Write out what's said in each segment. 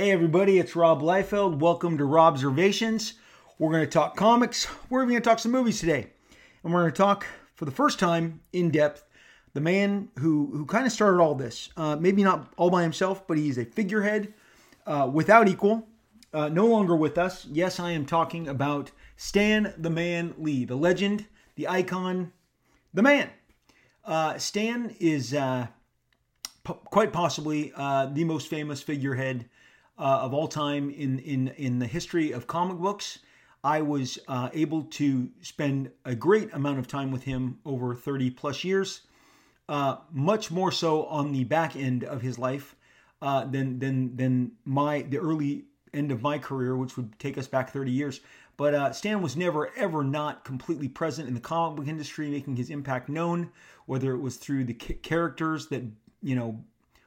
Hey everybody, it's Rob Liefeld. Welcome to Rob's Observations. We're going to talk comics. We're going to talk some movies today. And we're going to talk for the first time in depth the man who who kind of started all this. Uh, maybe not all by himself, but he's a figurehead uh, without equal. Uh, no longer with us. Yes, I am talking about Stan the Man Lee, the legend, the icon, the man. Uh, Stan is uh, p- quite possibly uh, the most famous figurehead uh, of all time in, in, in the history of comic books. I was uh, able to spend a great amount of time with him over 30 plus years, uh, much more so on the back end of his life uh, than, than, than my, the early end of my career, which would take us back 30 years. But uh, Stan was never, ever not completely present in the comic book industry, making his impact known, whether it was through the characters that, you know,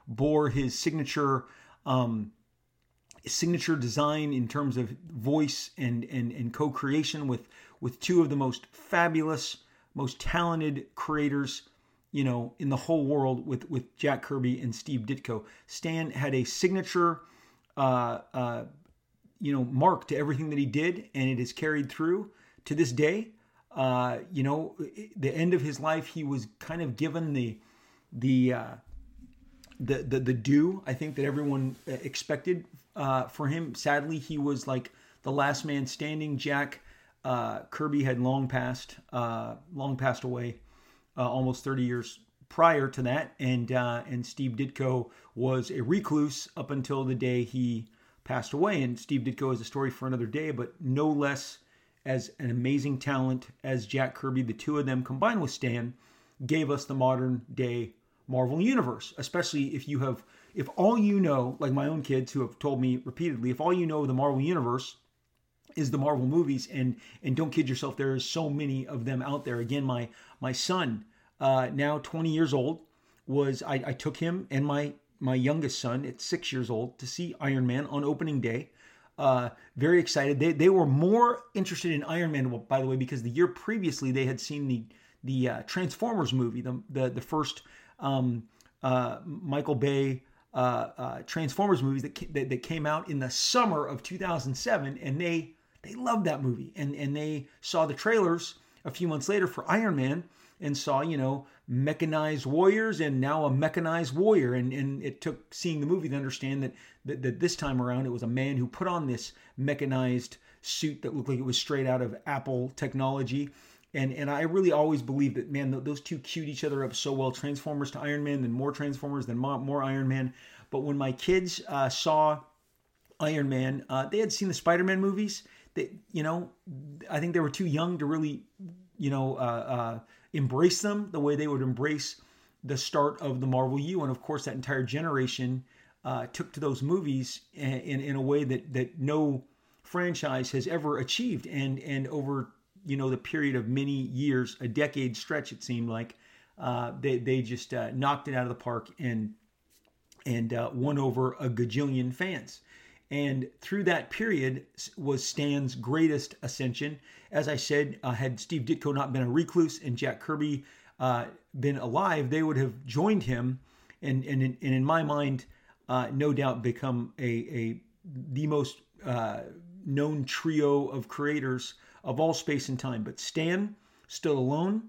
bore his signature um, signature design in terms of voice and and, and co-creation with with two of the most fabulous most talented creators you know in the whole world with with jack kirby and steve ditko. Stan had a signature uh, uh, you know mark to everything that he did and it is carried through to this day. Uh, you know the end of his life he was kind of given the the uh, the, the the due I think that everyone uh, expected uh, for him. Sadly, he was like the last man standing. Jack uh, Kirby had long passed, uh, long passed away, uh, almost 30 years prior to that, and uh, and Steve Ditko was a recluse up until the day he passed away. And Steve Ditko is a story for another day, but no less as an amazing talent as Jack Kirby. The two of them combined with Stan gave us the modern day Marvel Universe, especially if you have if all you know, like my own kids who have told me repeatedly, if all you know of the Marvel Universe is the Marvel movies, and and don't kid yourself, there is so many of them out there. Again, my my son, uh, now 20 years old, was I, I took him and my my youngest son at six years old to see Iron Man on opening day. Uh, very excited. They, they were more interested in Iron Man, by the way, because the year previously they had seen the the uh, Transformers movie, the the, the first um, uh, Michael Bay uh, uh, Transformers movies that, that, that came out in the summer of 2007, and they they loved that movie, and and they saw the trailers a few months later for Iron Man, and saw you know mechanized warriors and now a mechanized warrior, and and it took seeing the movie to understand that that, that this time around it was a man who put on this mechanized suit that looked like it was straight out of Apple technology and and I really always believe that man those two cued each other up so well Transformers to Iron Man then more Transformers then more Iron Man. But when my kids uh, saw Iron Man uh, they had seen the Spider-Man movies. They you know I think they were too young to really you know uh, uh embrace them the way they would embrace the start of the Marvel U. And of course that entire generation uh, took to those movies in, in, in a way that that no franchise has ever achieved. And and over you know the period of many years, a decade stretch it seemed like, uh, they they just uh, knocked it out of the park and and uh, won over a gajillion fans. And through that period was Stan's greatest ascension. As I said, uh, had Steve Ditko not been a recluse and Jack Kirby uh, been alive, they would have joined him, and and in, and in my mind, uh, no doubt become a a the most known trio of creators of all space and time. But Stan, still alone,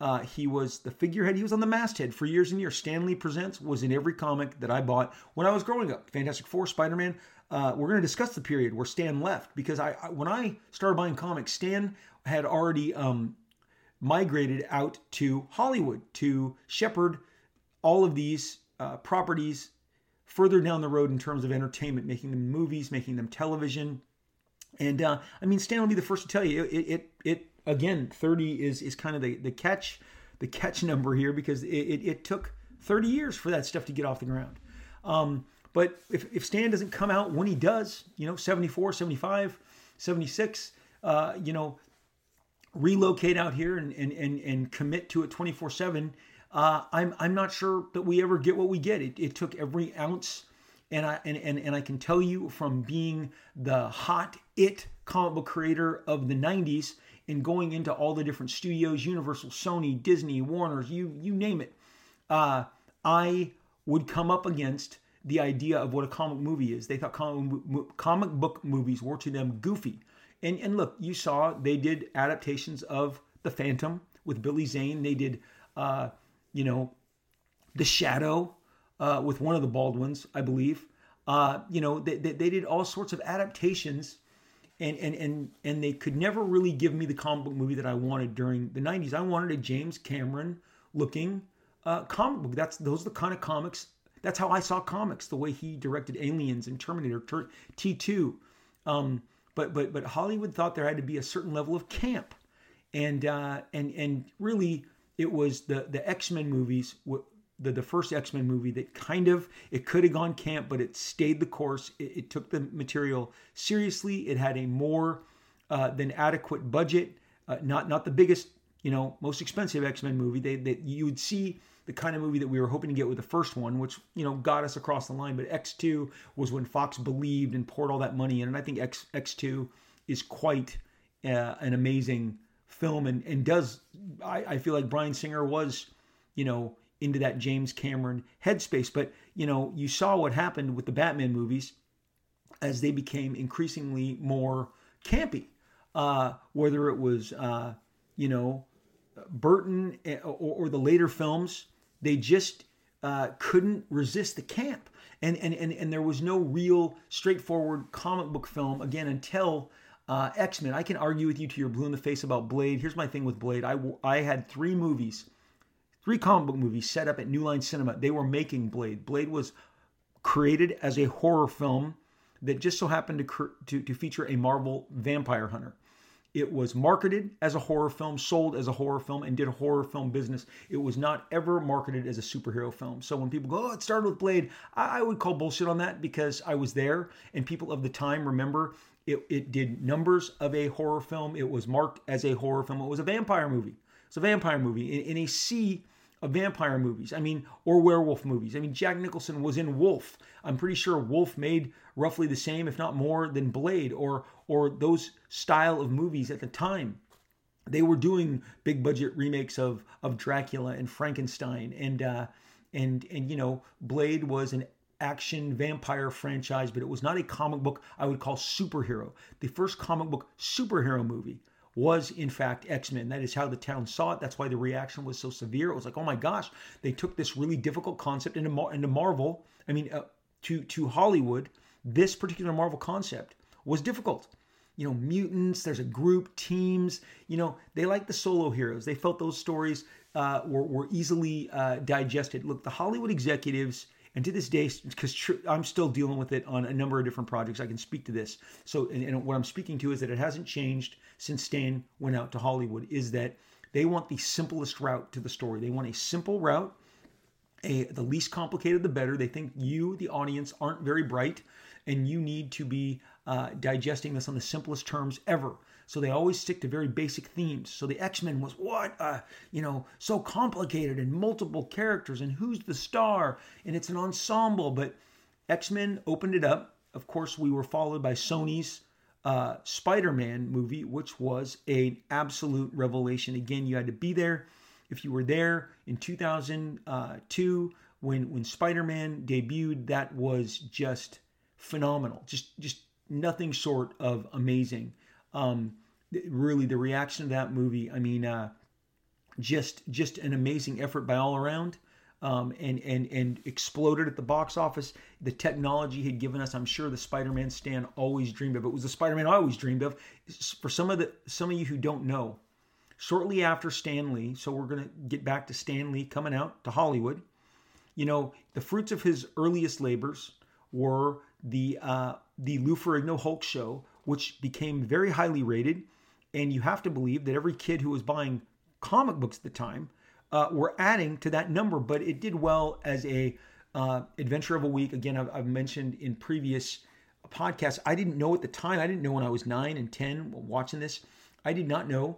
uh, he was the figurehead. He was on the masthead for years and years. Stan Lee Presents was in every comic that I bought when I was growing up. Fantastic Four, Spider Man. Uh, we're going to discuss the period where Stan left because I, I, when I started buying comics, Stan had already um, migrated out to Hollywood to shepherd all of these uh, properties further down the road in terms of entertainment, making them movies, making them television, and uh, I mean, Stan will be the first to tell you it, it, it again, 30 is, is kind of the, the catch, the catch number here because it, it, it took 30 years for that stuff to get off the ground. Um, but if, if Stan doesn't come out when he does, you know, 74, 75, 76, uh, you know, relocate out here and, and, and, and commit to it 24 7, uh, I'm, I'm not sure that we ever get what we get. It, it took every ounce and I and, and, and I can tell you from being the hot it comic book creator of the 90s and going into all the different studios, Universal, Sony, Disney, Warner's, you you name it, uh, I would come up against the idea of what a comic movie is. They thought comic, comic book movies were to them goofy. And, and look, you saw they did adaptations of The Phantom with Billy Zane. They did, uh, you know, The Shadow uh, with one of the Baldwins, I believe. Uh, you know, they, they, they, did all sorts of adaptations, and, and and and they could never really give me the comic book movie that I wanted during the '90s. I wanted a James Cameron looking uh, comic book. That's those are the kind of comics. That's how I saw comics. The way he directed Aliens and Terminator T2. Um, but but but Hollywood thought there had to be a certain level of camp, and uh, and and really it was the the X Men movies. The, the first X-Men movie that kind of it could have gone camp but it stayed the course. It, it took the material seriously. It had a more uh, than adequate budget uh, not not the biggest you know most expensive X-Men movie. They that you would see the kind of movie that we were hoping to get with the first one, which you know got us across the line. But X2 was when Fox believed and poured all that money in, and I think X X2 is quite uh, an amazing film, and and does I, I feel like Bryan Singer was, you know, into that James Cameron headspace. But you know, you saw what happened with the Batman movies as they became increasingly more campy. Uh, whether it was, uh, you know, Burton eh, or, or, the later films, they just uh, couldn't resist the camp. And, and, and, and there was no real straightforward comic book film, again, until uh, X Men. I can argue with you to your blue in the face about Blade. Here's my thing with Blade I, I had three movies, three comic book movies set up at New Line Cinema. They were making Blade. Blade was created as a horror film that just so happened to, to, to feature a Marvel vampire hunter. It was marketed as a horror film, sold as a horror film, and did a horror film business. It was not ever marketed as a superhero film. So when people go, oh, it started with Blade, I, I would call bullshit on that because I was there and people of the time remember it, it did numbers of a horror film. It was marked as a horror film. It was a vampire movie. It's a vampire movie in, in a sea vampire movies. I mean, or werewolf movies. I mean, Jack Nicholson was in Wolf. I'm pretty sure Wolf made roughly the same, if not more, than Blade or or those style of movies at the time. They were doing big budget remakes of of Dracula and Frankenstein and uh, and and you know, Blade was an action vampire franchise, but it was not a comic book I would call superhero. The first comic book superhero movie was in fact X-Men. That is how the town saw it. That's why the reaction was so severe. It was like, oh my gosh, they took this really difficult concept into, Mar- into Marvel. I mean, uh, to to Hollywood, this particular Marvel concept was difficult. You know, mutants. There's a group, teams. You know, they like the solo heroes. They felt those stories uh, were were easily uh, digested. Look, the Hollywood executives and to this day, because tr- I'm still dealing with it on a number of different projects, I can speak to this. So, and, and what I'm speaking to is that it hasn't changed since Stan went out to Hollywood. Is that they want the simplest route to the story. They want a simple route. A, the least complicated, the better. They think you, the audience, aren't very bright, and you need to be uh, digesting this on the simplest terms ever. So they always stick to very basic themes. So the X Men was what, uh, you know, so complicated and multiple characters and who's the star and it's an ensemble. But X Men opened it up. Of course, we were followed by Sony's uh, Spider Man movie, which was an absolute revelation. Again, you had to be there. If you were there in 2002 when when Spider Man debuted, that was just phenomenal. Just just nothing short of amazing um, really the reaction of that movie. I mean, uh, just just an amazing effort by all around. Um, and and and exploded at the box office. The technology had given us, I'm sure, the Spider-Man Stan always dreamed of. It was the Spider-Man I always dreamed of. For some of the some of you who don't know, shortly after Stan Lee, so we're gonna get back to Stan Lee coming out to Hollywood. You know, the fruits of his earliest labors were the uh, the Lou Ferrigno Hulk show, which became very highly rated. And you have to believe that every kid who was buying comic books at the time uh, were adding to that number. But it did well as a uh, adventure of a week. Again, I've, I've, mentioned in previous podcasts. I didn't know at the time. I didn't know when I was nine and ten watching this. I did not know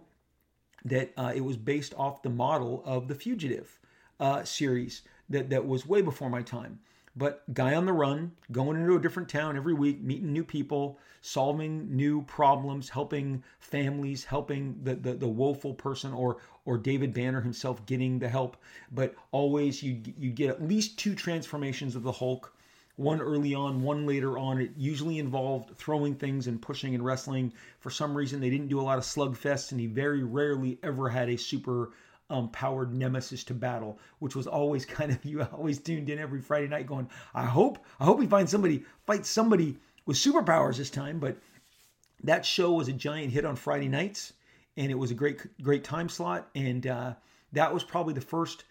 that uh, it was based off the model of the Fugitive uh, series that that was way before my time. But guy on the run, going into a different town every week, meeting new people, solving new problems, helping families, helping the, the, the woeful person or or David Banner himself getting the help. But always you you get at least two transformations of the Hulk one early on, one later on. It usually involved throwing things and pushing and wrestling. For some reason, they didn't do a lot of slugfests, and he very rarely ever had a super um, powered nemesis to battle, which was always kind of you always tuned in every Friday night going, I hope, I hope we find somebody, fight somebody with superpowers this time. But that show was a giant hit on Friday nights, and it was a great, great time slot. And uh, that was probably the first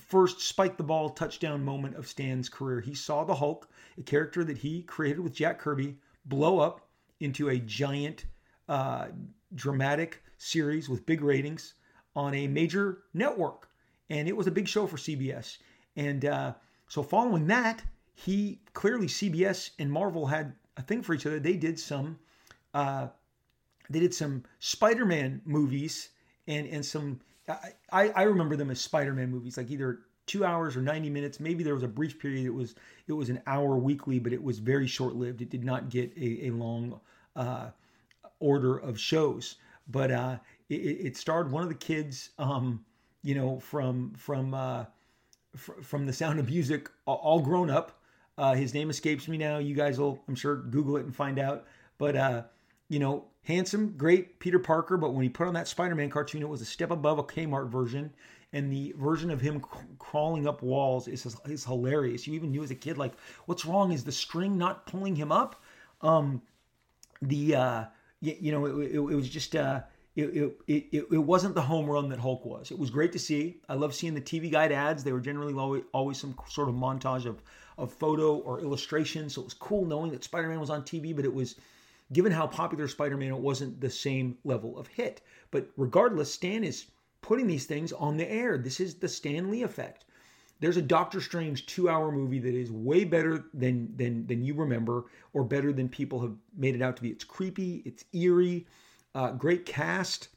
first spike the ball touchdown moment of Stan's career. He saw the Hulk, a character that he created with Jack Kirby, blow up into a giant, uh, dramatic series with big ratings on a major network. And it was a big show for CBS. And uh, so, following that, he clearly, CBS and Marvel had a thing for each other. They did some. Uh, they did some Spider-Man movies and and some I, I remember them as Spider-Man movies, like either two hours or 90 minutes. Maybe there was a brief period. It was it was an hour weekly, but it was very short-lived. It did not get a, a long uh, order of shows. But uh, it, it, starred one of the kids, um, you know, from from uh, fr- from The Sound of Music, all grown up. Uh, his name escapes me now. You guys will, I'm sure, Google it and find out. But uh, you know, handsome, great Peter Parker, but when he put on that Spider-Man cartoon, it was a step above a Kmart version, and the version of him crawling up walls is is hilarious. You even knew as a kid, like, what's wrong? Is the string not pulling him up? Um, the uh, you, you know, it, it, it, was just uh, it, it, it, wasn't the home run that Hulk was. It was great to see. I love seeing the TV Guide ads. They were generally always, always some sort of montage of of photo or illustration. So it was cool knowing that Spider-Man was on TV, but it was given how popular Spider-Man, it wasn't the same level of hit. But regardless, Stan is putting these things on the air. This is the Stan Lee effect. There's a Doctor Strange two-hour movie that is way better than than than you remember, or better than people have made it out to be. It's creepy, it's eerie, uh, great cast.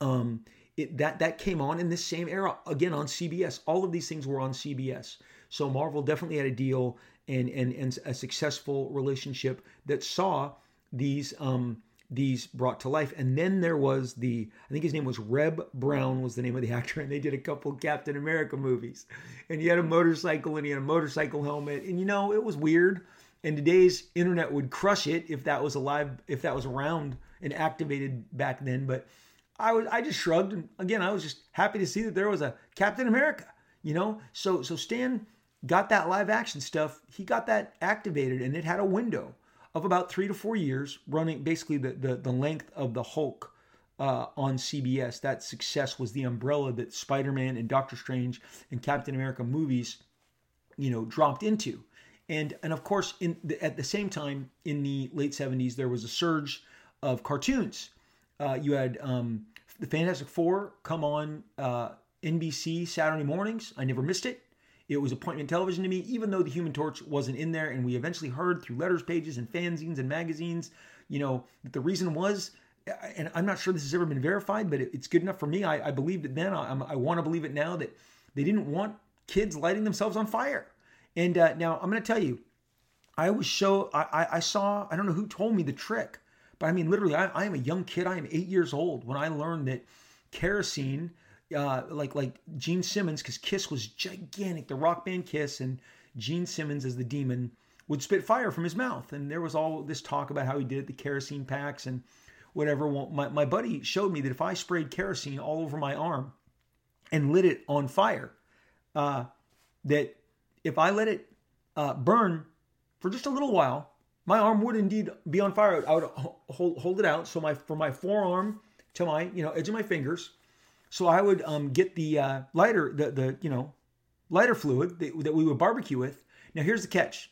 Um, it, that that came on in this same era again on CBS. All of these things were on CBS. So Marvel definitely had a deal and and and a successful relationship that saw these um, these brought to life. And then there was the I think his name was Reb Brown was the name of the actor, and they did a couple Captain America movies. And he had a motorcycle and he had a motorcycle helmet, and you know it was weird. And today's internet would crush it if that was alive, if that was around and activated back then. But I was I just shrugged, and again I was just happy to see that there was a Captain America. You know, so so Stan got that live action stuff. He got that activated, and it had a window of about three to four years, running basically the, the, the length of the Hulk uh, on CBS. That success was the umbrella that Spider Man and Doctor Strange and Captain America movies, you know, dropped into. And, and of course, in the, at the same time, in the late 70s, there was a surge of cartoons. Uh, you had um, the Fantastic Four come on uh, NBC Saturday mornings. I never missed it. It was appointment television to me, even though the Human Torch wasn't in there. And we eventually heard through letters pages and fanzines and magazines, you know, that the reason was, and I'm not sure this has ever been verified, but it's good enough for me. I, I believed it then. I, I want to believe it now that they didn't want kids lighting themselves on fire. And uh, now I'm going to tell you, I was show I, I saw I don't know who told me the trick, but I mean literally I, I am a young kid. I am eight years old when I learned that kerosene uh, like like Gene Simmons, because Kiss was gigantic, the rock band Kiss, and Gene Simmons as the demon would spit fire from his mouth, and there was all this talk about how he did it, the kerosene packs and whatever. Well, my my buddy showed me that if I sprayed kerosene all over my arm and lit it on fire, uh, that if I let it uh, burn for just a little while, my arm would indeed be on fire. I would hold, hold it out so my from my forearm to my you know edge of my fingers so I would um, get the uh, lighter, the the you know, lighter fluid that, that we would barbecue with. Now here's the catch.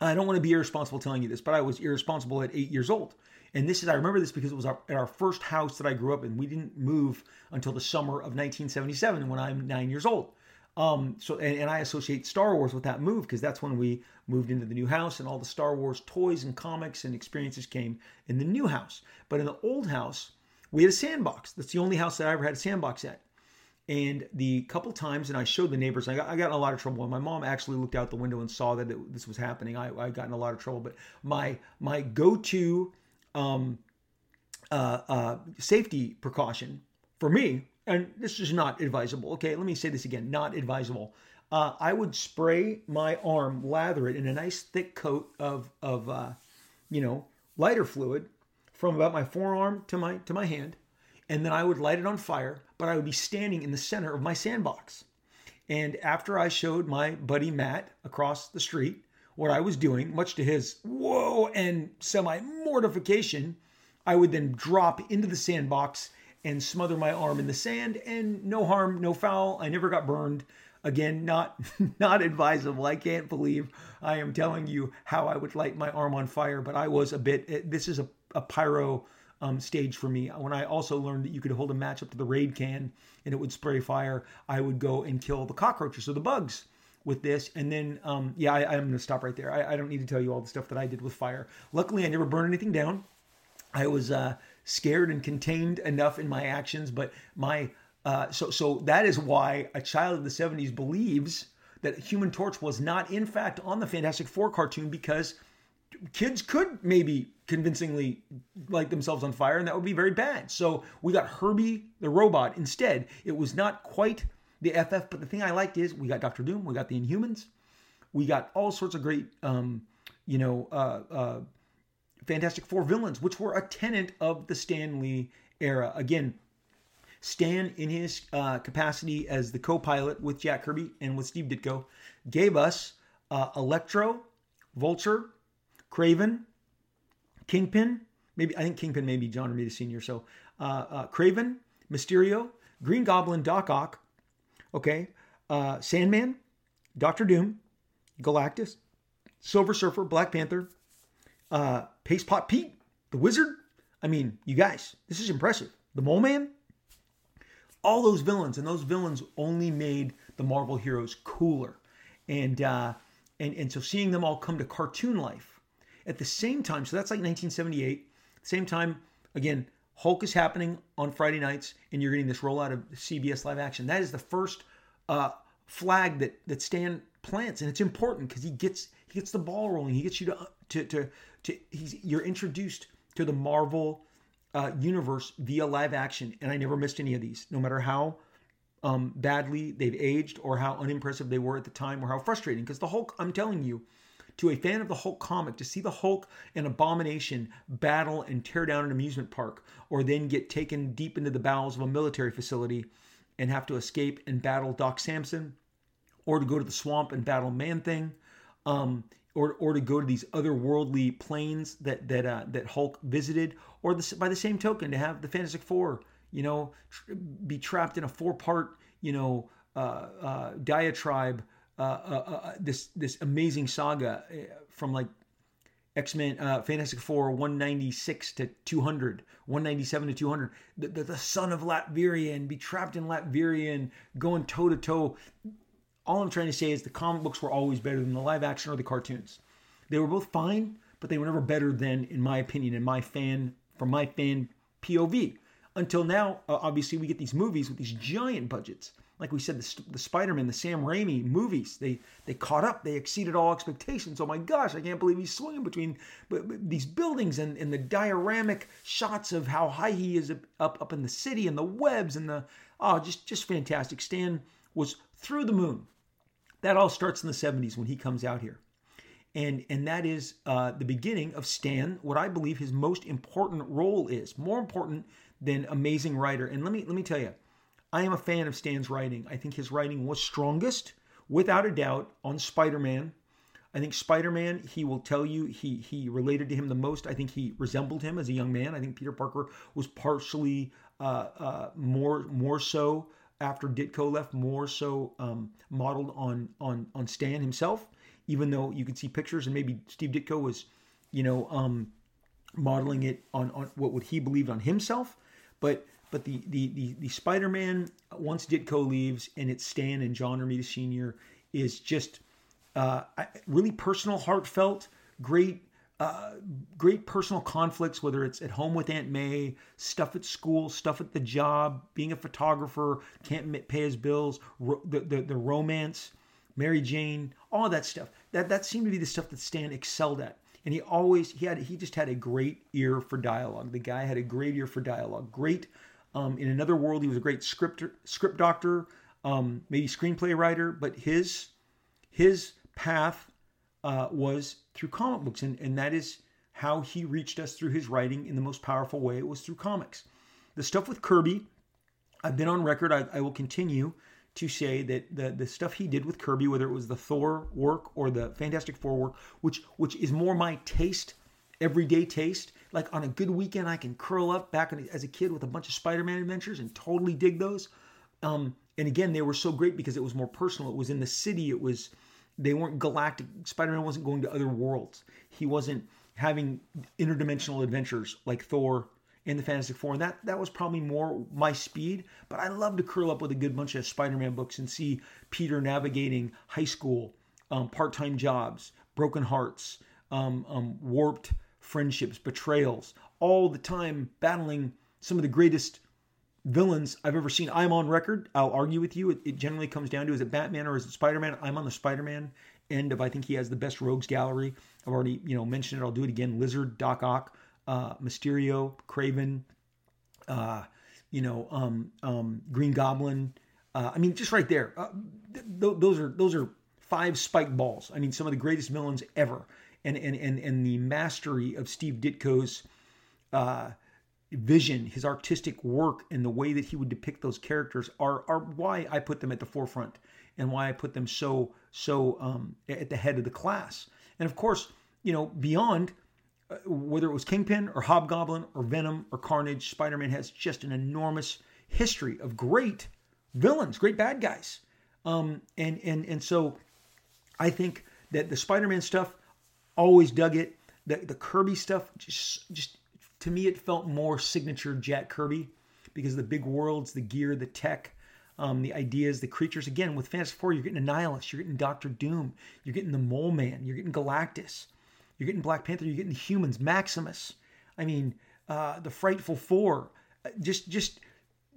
I don't want to be irresponsible telling you this, but I was irresponsible at eight years old. And this is, I remember this because it was our, at our first house that I grew up in. We didn't move until the summer of 1977 when I'm nine years old. Um, so, and, and I associate Star Wars with that move because that's when we moved into the new house and all the Star Wars toys and comics and experiences came in the new house. But in the old house, we had a sandbox. That's the only house that I ever had a sandbox at. And the couple times, and I showed the neighbors, I got, I got in a lot of trouble. And my mom actually looked out the window and saw that it, this was happening. I, I got in a lot of trouble. But my my go to um, uh, uh, safety precaution for me, and this is not advisable. Okay, let me say this again: not advisable. uh, I would spray my arm, lather it in a nice thick coat of of uh, you know lighter fluid from about my forearm to my to my hand, and then I would light it on fire. But I would be standing in the center of my sandbox. And after I showed my buddy Matt across the street what I was doing, much to his whoa and semi mortification, I would then drop into the sandbox and smother my arm in the sand and no harm, no foul. I never got burned. Again, not not advisable. I can't believe I am telling you how I would light my arm on fire, but I was a bit. Eh, this is a, a pyro um, stage for me. When I also learned that you could hold a match up to the raid can and it would spray fire, I would go and kill the cockroaches or the bugs with this. And then, um, yeah, I, am going to stop right there. I, I, don't need to tell you all the stuff that I did with fire. Luckily, I never burned anything down. I was uh, scared and contained enough in my actions, but my uh, so so that is why a child of the 70s believes that Human Torch was not in fact on the Fantastic Four cartoon because kids could maybe convincingly light themselves on fire, and that would be very bad. So we got Herbie the robot instead. It was not quite the FF, but the thing I liked is we got Doctor Doom, we got the Inhumans, we got all sorts of great, um, you know, uh, uh, Fantastic Four villains, which were a tenant of the Stan Lee era. Again, Stan, in his uh, capacity as the co-pilot with Jack Kirby and with Steve Ditko, gave us uh, Electro, Vulture, Kraven, Kingpin, maybe I think Kingpin may be John Romita Sr. So uh, uh, Kraven, Mysterio, Green Goblin, Doc Ock, okay, uh, Sandman, Doctor Doom, Galactus, Silver Surfer, Black Panther, Paste Pot Pete, the Wizard. I mean, you guys, this is impressive. The Mole Man, all those villains, and those villains only made the Marvel heroes cooler, and uh, and and so seeing them all come to cartoon life at the same time, so that's like 1978. Same time, again, Hulk is happening on Friday nights, and you're getting this rollout of CBS live action. That is the first uh, flag that that Stan plants, and it's important because he gets he gets the ball rolling. He gets you to to to, to you're introduced to the Marvel uh, universe via live action, and I never missed any of these, no matter how um, badly they've aged or how unimpressive they were at the time or how frustrating. Because the Hulk, I'm telling you, to a fan of the Hulk comic to see the Hulk and Abomination battle and tear down an amusement park, or then get taken deep into the bowels of a military facility and have to escape and battle Doc Samson, or to go to the swamp and battle Man Thing, um, or, or to go to these otherworldly planes that that uh, that Hulk visited, or the, by the same token to have the Fantastic Four, you know, tr- be trapped in a four part, you know, uh, uh, diatribe uh, uh, uh, this this amazing saga from like X Men, Fantastic Four, 196 to 200, 197 to 200. The, the, the son of Latveria and be trapped in Latveria and going toe to toe. All I'm trying to say is the comic books were always better than the live action or the cartoons. They were both fine, but they were never better than, in my opinion, in my fan, from my fan POV. Until now, uh, obviously, we get these movies with these giant budgets like we said, the, the Spider-Man, the Sam Raimi movies, they they caught up, they exceeded all expectations. Oh my gosh, I can't believe he's swinging between these buildings and, and the dioramic shots of how high he is up up in the city and the webs and the oh, just just fantastic. Stan was through the moon. That all starts in the 70s when he comes out here. And, and that is uh, the beginning of Stan, what I believe his most important role is, more important than amazing writer. And let me let me tell you, I am a fan of Stan's writing. I think his writing was strongest, without a doubt, on Spider Man. I think Spider Man, he will tell you he he related to him the most. I think he resembled him as a young man. I think Peter Parker was partially uh, uh, more more so after Ditko left, more so um, modeled on on on Stan himself. Even though you could see pictures, and maybe Steve Ditko was, you know, um, modeling it on on what would he believed on himself. But but the the the, the Spider-Man once Ditko leaves and it's Stan and John Romita Sr. is just uh, really personal, heartfelt, great. Uh, great personal conflicts, whether it's at home with Aunt May, stuff at school, stuff at the job, being a photographer, can't pay his bills, ro- the, the, the romance, Mary Jane, all that stuff. That that seemed to be the stuff that Stan excelled at and he always he had he just had a great ear for dialogue. The guy had a great ear for dialogue. Great um, in another world, he was a great script script doctor. um, maybe screenplay writer, but his his path uh, was through comic books, and, and that is how he reached us through his writing in the most powerful way. It was through comics. The stuff with Kirby, I've been on record. I, I will continue to say that the the stuff he did with Kirby, whether it was the Thor work or the Fantastic Four work, which which is more my taste, everyday taste. Like on a good weekend, I can curl up back as a kid with a bunch of Spider-Man adventures and totally dig those. Um, and again, they were so great because it was more personal. It was in the city. It was they weren't galactic. Spider-Man wasn't going to other worlds. He wasn't having interdimensional adventures like Thor in the Fantastic Four, and that that was probably more my speed. But I love to curl up with a good bunch of Spider-Man books and see Peter navigating high school, um, part-time jobs, broken hearts, um, um, warped friendships, betrayals, all the time battling some of the greatest villains I've ever seen. I'm on record. I'll argue with you. It, it generally comes down to is it Batman or is it Spider-Man? I'm on the Spider-Man end of I think he has the best rogues gallery. I've already you know mentioned it. I'll do it again. Lizard, Doc Ock, uh, Mysterio, Kraven, uh, you know, um, um, Green Goblin. Uh, I mean, just right there. Uh, th- those are those are five spike balls. I mean, some of the greatest villains ever, and and and and the mastery of Steve Ditko's uh, vision, his artistic work, and the way that he would depict those characters are are why I put them at the forefront and why I put them so so um, at the head of the class. And of course, you know, beyond uh, whether it was Kingpin or Hobgoblin or Venom or Carnage, Spider-Man has just an enormous history of great villains, great bad guys. Um, and and and so I think that the Spider-Man stuff always dug it. The the Kirby stuff just just to me, it felt more signature Jack Kirby because the big worlds, the gear, the tech, um, the ideas, the creatures. Again, with Fantastic Four, you're getting Annihilus, you're getting Doctor Doom, you're getting the Mole Man, you're getting Galactus, you're getting Black Panther, you're getting the humans, Maximus. I mean, uh, the Frightful Four. Uh, just, just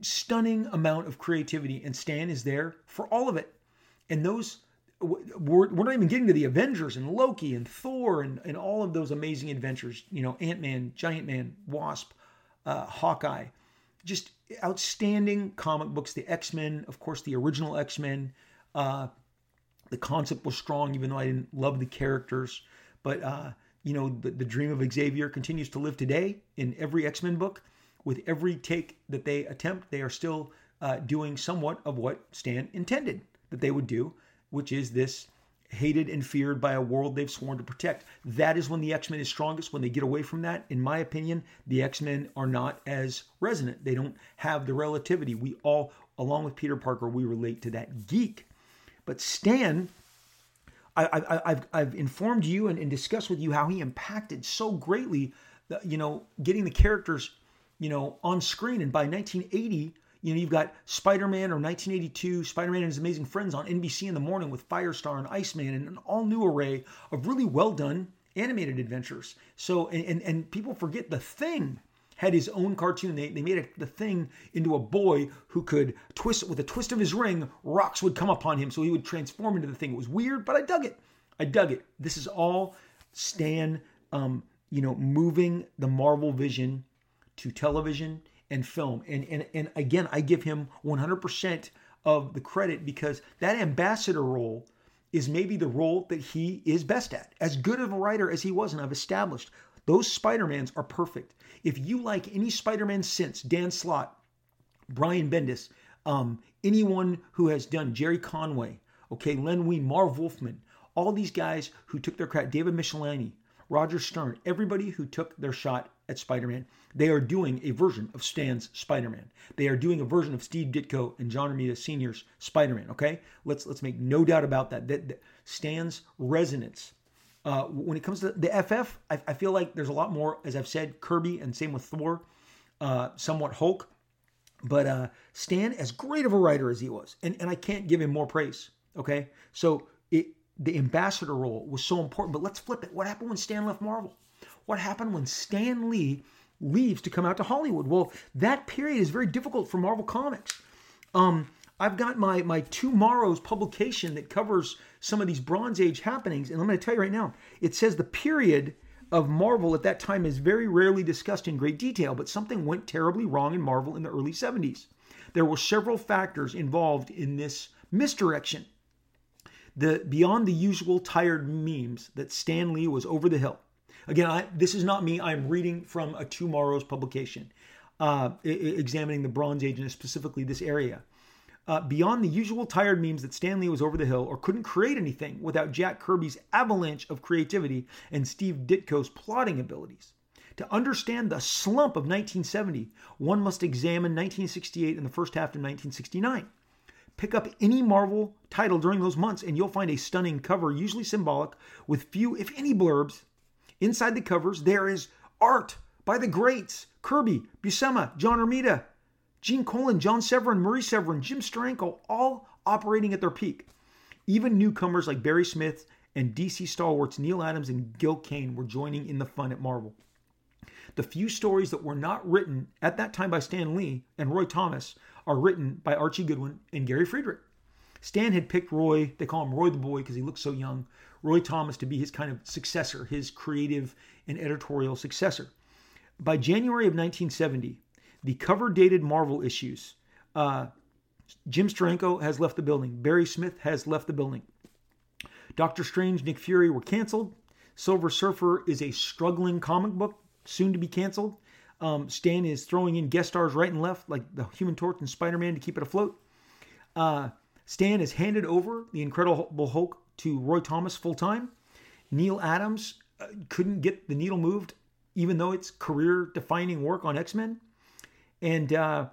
stunning amount of creativity, and Stan is there for all of it. And those we're, we're not even getting to the Avengers and Loki and Thor and, and all of those amazing adventures. You know, Ant Man, Giant Man, Wasp, uh, Hawkeye. Just outstanding comic books. The X Men, of course, the original X Men. Uh, the concept was strong, even though I didn't love the characters. But, uh, you know, the, the dream of Xavier continues to live today in every X Men book. With every take that they attempt, they are still uh, doing somewhat of what Stan intended that they would do which is this hated and feared by a world they've sworn to protect. That is when the X Men is strongest. When they get away from that, in my opinion, the X Men are not as resonant. They don't have the relativity. We all, along with Peter Parker, we relate to that geek. But Stan, I, have I've informed you and, and, discussed with you how he impacted so greatly, you know, getting the characters, you know, on screen. And by 1980, you know, you've got Spider Man or 1982, Spider Man and His Amazing Friends on NBC in the morning with Firestar and Iceman and an all new array of really well done animated adventures. So, and, and, and people forget the thing had his own cartoon. They, they made it, the thing into a boy who could twist with a twist of his ring, rocks would come upon him, so he would transform into the thing. It was weird, but I dug it. I dug it. This is all Stan, um, you know, moving the Marvel vision to television and film. And, and, and again, I give him 100% of the credit because that ambassador role is maybe the role that he is best at. As good of a writer as he was, and I've established, those Spider-Mans are perfect. If you like any Spider-Man since, Dan Slott, Brian Bendis, um, anyone who has done Gerry Conway, okay, Len Wein, Marv Wolfman, all these guys who took their credit, David Michelinie, Roger Stern, everybody who took their shot at Spider Man. They are doing a version of Stan's Spider Man. They are doing a version of Steve Ditko and John Romita Sr.'s Spider Man. Okay, let's let's make no doubt about that. That, that Stan's resonance. Uh, when it comes to the FF, I, I, feel like there's a lot more, as I've said, Kirby and same with Thor, uh, somewhat Hulk. But uh, Stan, as great of a writer as he was, and, and I can't give him more praise. Okay, so it, the ambassador role was so important. But let's flip it. What happened when Stan left Marvel? What happened when Stan Lee leaves to come out to Hollywood. Well, that period is very difficult for Marvel Comics. Um, I've got my my TwoMorrows publication that covers some of these Bronze Age happenings, and I'm going to tell you right now. It says the period of Marvel at that time is very rarely discussed in great detail, but something went terribly wrong in Marvel in the early 70s. there were several factors involved in this misdirection. The beyond the usual tired memes that Stan Lee was over the hill. Again, I, this is not me. I'm reading from a TwoMorrows publication uh, examining the Bronze Age and specifically this area. Uh, beyond the usual tired memes that Stan Lee was over the hill or couldn't create anything without Jack Kirby's avalanche of creativity and Steve Ditko's plotting abilities. To understand the slump of 1970, one must examine 1968 and the first half of 1969. Pick up any Marvel title during those months, and you'll find a stunning cover, usually symbolic, with few, if any, blurbs. Inside the covers, there is art by the greats Kirby, Buscema, John Romita, Gene Colan, John Severin, Marie Severin, Jim Steranko, all operating at their peak. Even newcomers like Barry Smith and DC stalwarts Neal Adams and Gil Kane were joining in the fun at Marvel. The few stories that were not written at that time by Stan Lee and Roy Thomas are written by Archie Goodwin and Gary Friedrich. Stan had picked Roy, they call him Roy the Boy because he looks so young, Roy Thomas to be his kind of successor, his creative and editorial successor. By January of 1970, the cover dated Marvel issues. Uh, Jim Steranko has left the building. Barry Smith has left the building. Doctor Strange, Nick Fury were canceled. Silver Surfer is a struggling comic book, soon to be canceled. Um, Stan is throwing in guest stars right and left, like the Human Torch and Spider Man, to keep it afloat. Uh, Stan has handed over the Incredible Hulk to Roy Thomas full time. Neal Adams uh, couldn't get the needle moved, even though it's career defining work on X Men. And, uh,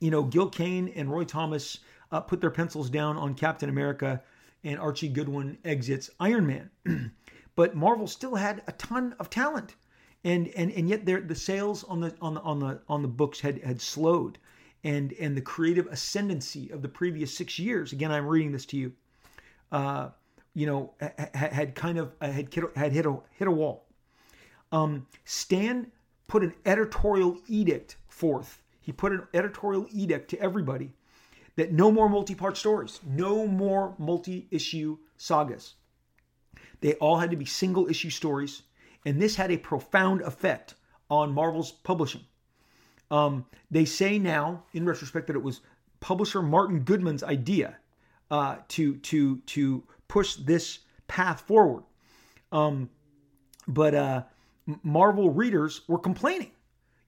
you know, Gil Kane and Roy Thomas uh, put their pencils down on Captain America, and Archie Goodwin exits Iron Man. but Marvel still had a ton of talent. And, and, and yet the sales on the on the on the on the books had had slowed, and and the creative ascendancy of the previous six years. Again, I'm reading this to you. Uh, you know, had, had kind of uh, had had hit a hit a wall. Um, Stan put an editorial edict forth. He put an editorial edict to everybody that no more multi part stories, no more multi issue sagas. They all had to be single issue stories, and this had a profound effect on Marvel's publishing. Um, they say now, in retrospect, that it was publisher Martin Goodman's idea uh, to to to push this path forward. Um, but uh, Marvel readers were complaining.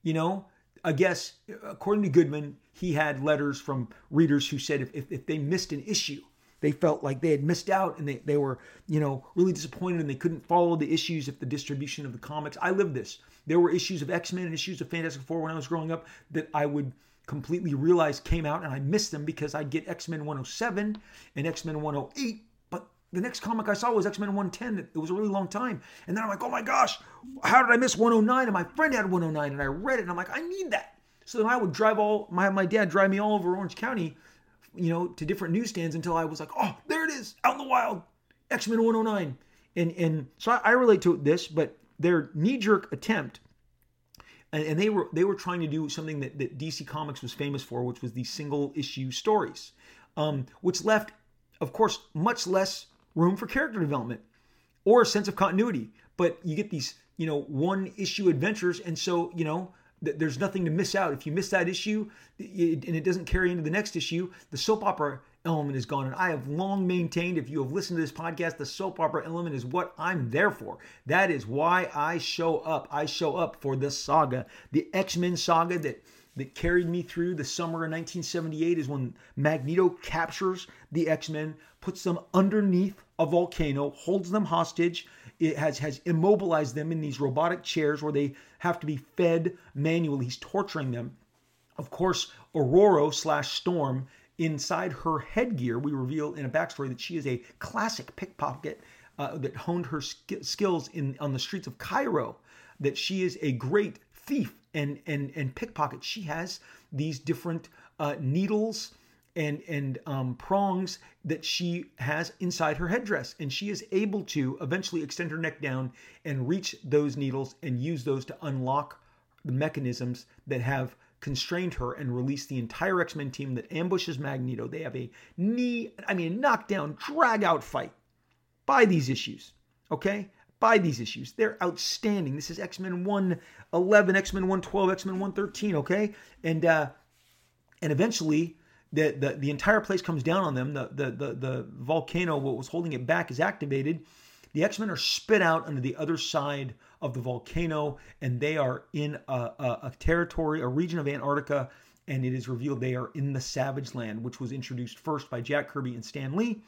You know, I guess, according to Goodman, he had letters from readers who said if, if, if, they missed an issue, they felt like they had missed out and they, they were, you know, really disappointed and they couldn't follow the issues if the distribution of the comics. I lived this. There were issues of X Men and issues of Fantastic Four when I was growing up that I would completely realized came out and I missed them because I'd get X Men 107 and X Men 108 But the next comic I saw was X Men 110. It was a really long time. And then I'm like, oh my gosh, how did I miss 109? And my friend had 109 and I read it and I'm like, I need that. So then I would drive all, my, my dad drive me all over Orange County, you know, to different newsstands until I was like, oh, there it is, out in the wild, X Men 109. And, and so I, I relate to this, but their knee jerk attempt and, and, they were they were trying to do something that, that DC Comics was famous for, which was these single issue stories, um, which left, of course, much less room for character development or a sense of continuity. But you get these, you know, one issue adventures, and so you know th- there's nothing to miss out. If you miss that issue it, and it doesn't carry into the next issue, the soap opera element is gone. And I have long maintained, if you have listened to this podcast, the soap opera element is what I'm there for. That is why I show up. I show up for the saga, the X Men saga that that carried me through the summer of 1978 is when Magneto captures the X-Men, puts them underneath a volcano, holds them hostage. It has has immobilized them in these robotic chairs where they have to be fed manually. He's torturing them. Of course, Ororo slash Storm inside her headgear, we reveal in a backstory that she is a classic pickpocket uh, that honed her sk- skills in on the streets of Cairo. That she is a great thief and and and pickpocket. She has these different uh, needles and and um, prongs that she has inside her headdress, and she is able to eventually extend her neck down and reach those needles and use those to unlock the mechanisms that have constrained her and released the entire X-Men team that ambushes Magneto. They have a knee, I mean, knockdown, drag out fight by these issues. Okay? Buy these issues. They're outstanding. This is X Men 111, X Men 112, X Men 113, okay? And uh, and eventually the, the the entire place comes down on them. The the the, the volcano, what was holding it back, is activated. The X Men are spit out onto the other side of the volcano, and they are in a, a, a territory, a region of Antarctica, and it is revealed they are in the Savage Land, which was introduced first by Jack Kirby and Stan Lee,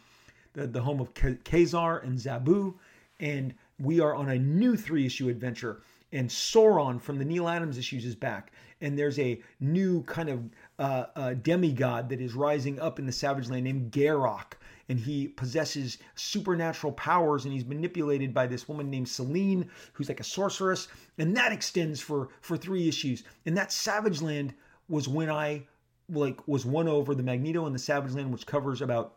the, the home of Ka-Zar and Zabu, and we are on a new three issue adventure and Sauron from the Neal Adams issues is back, and there's a new kind of uh, uh, demigod that is rising up in the Savage Land named Garokk, and he possesses supernatural powers, and he's manipulated by this woman named Selene, who's like a sorceress, and that extends for for three issues. And that Savage Land was when I like was won over the Magneto and the Savage Land, which covers about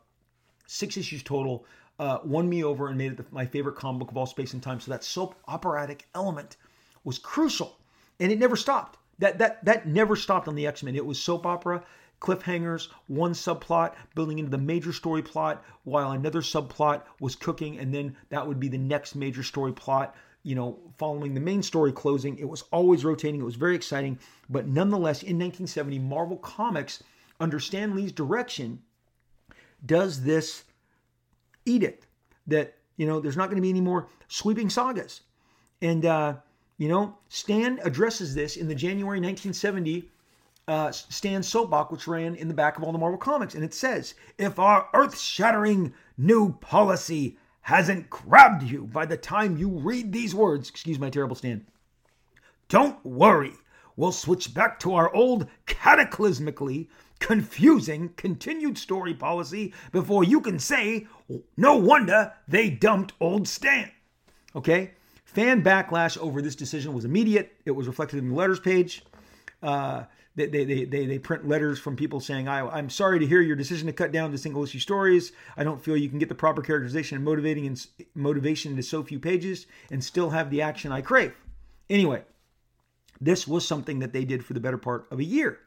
six issues total. Uh, won me over and made it the, my favorite comic book of all space and time. So that soap operatic element was crucial, and it never stopped. That that that never stopped on the X Men. It was soap opera, cliffhangers, one subplot building into the major story plot, while another subplot was cooking, and then that would be the next major story plot. You know, following the main story closing. It was always rotating. It was very exciting, but nonetheless, in 1970, Marvel Comics, under Stan Lee's direction, does this edict that you know there's not going to be any more sweeping sagas, and. uh you know, Stan addresses this in the January 1970 uh, Stan soapbox, which ran in the back of all the Marvel comics. And it says, if our earth shattering new policy hasn't grabbed you by the time you read these words, excuse my terrible Stan, don't worry. We'll switch back to our old cataclysmically confusing continued story policy before you can say, no wonder they dumped old Stan. Okay? Fan backlash over this decision was immediate. It was reflected in the letters page. Uh, they, they, they, they, print letters from people saying, I, I'm sorry to hear your decision to cut down to single issue stories. I don't feel you can get the proper characterization and motivating and motivation into so few pages and still have the action I crave. Anyway, this was something that they did for the better part of a year.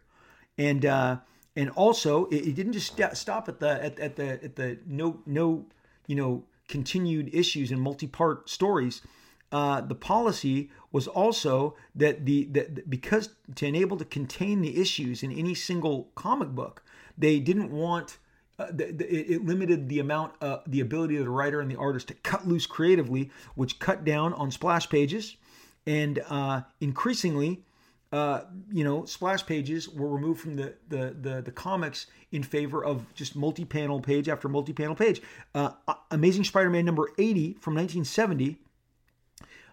And, uh, and also it, it didn't just stop at the, at, at the, at the no, no, you know, continued issues and multi-part stories uh, the policy was also that the that because to enable to contain the issues in any single comic book, they didn't want. Uh, the, the, it limited the amount, uh, the ability of the writer and the artist to cut loose creatively, which cut down on splash pages, and uh, increasingly, uh, you know, splash pages were removed from the, the the the comics in favor of just multi-panel page after multi-panel page. Uh, Amazing Spider-Man number eighty from 1970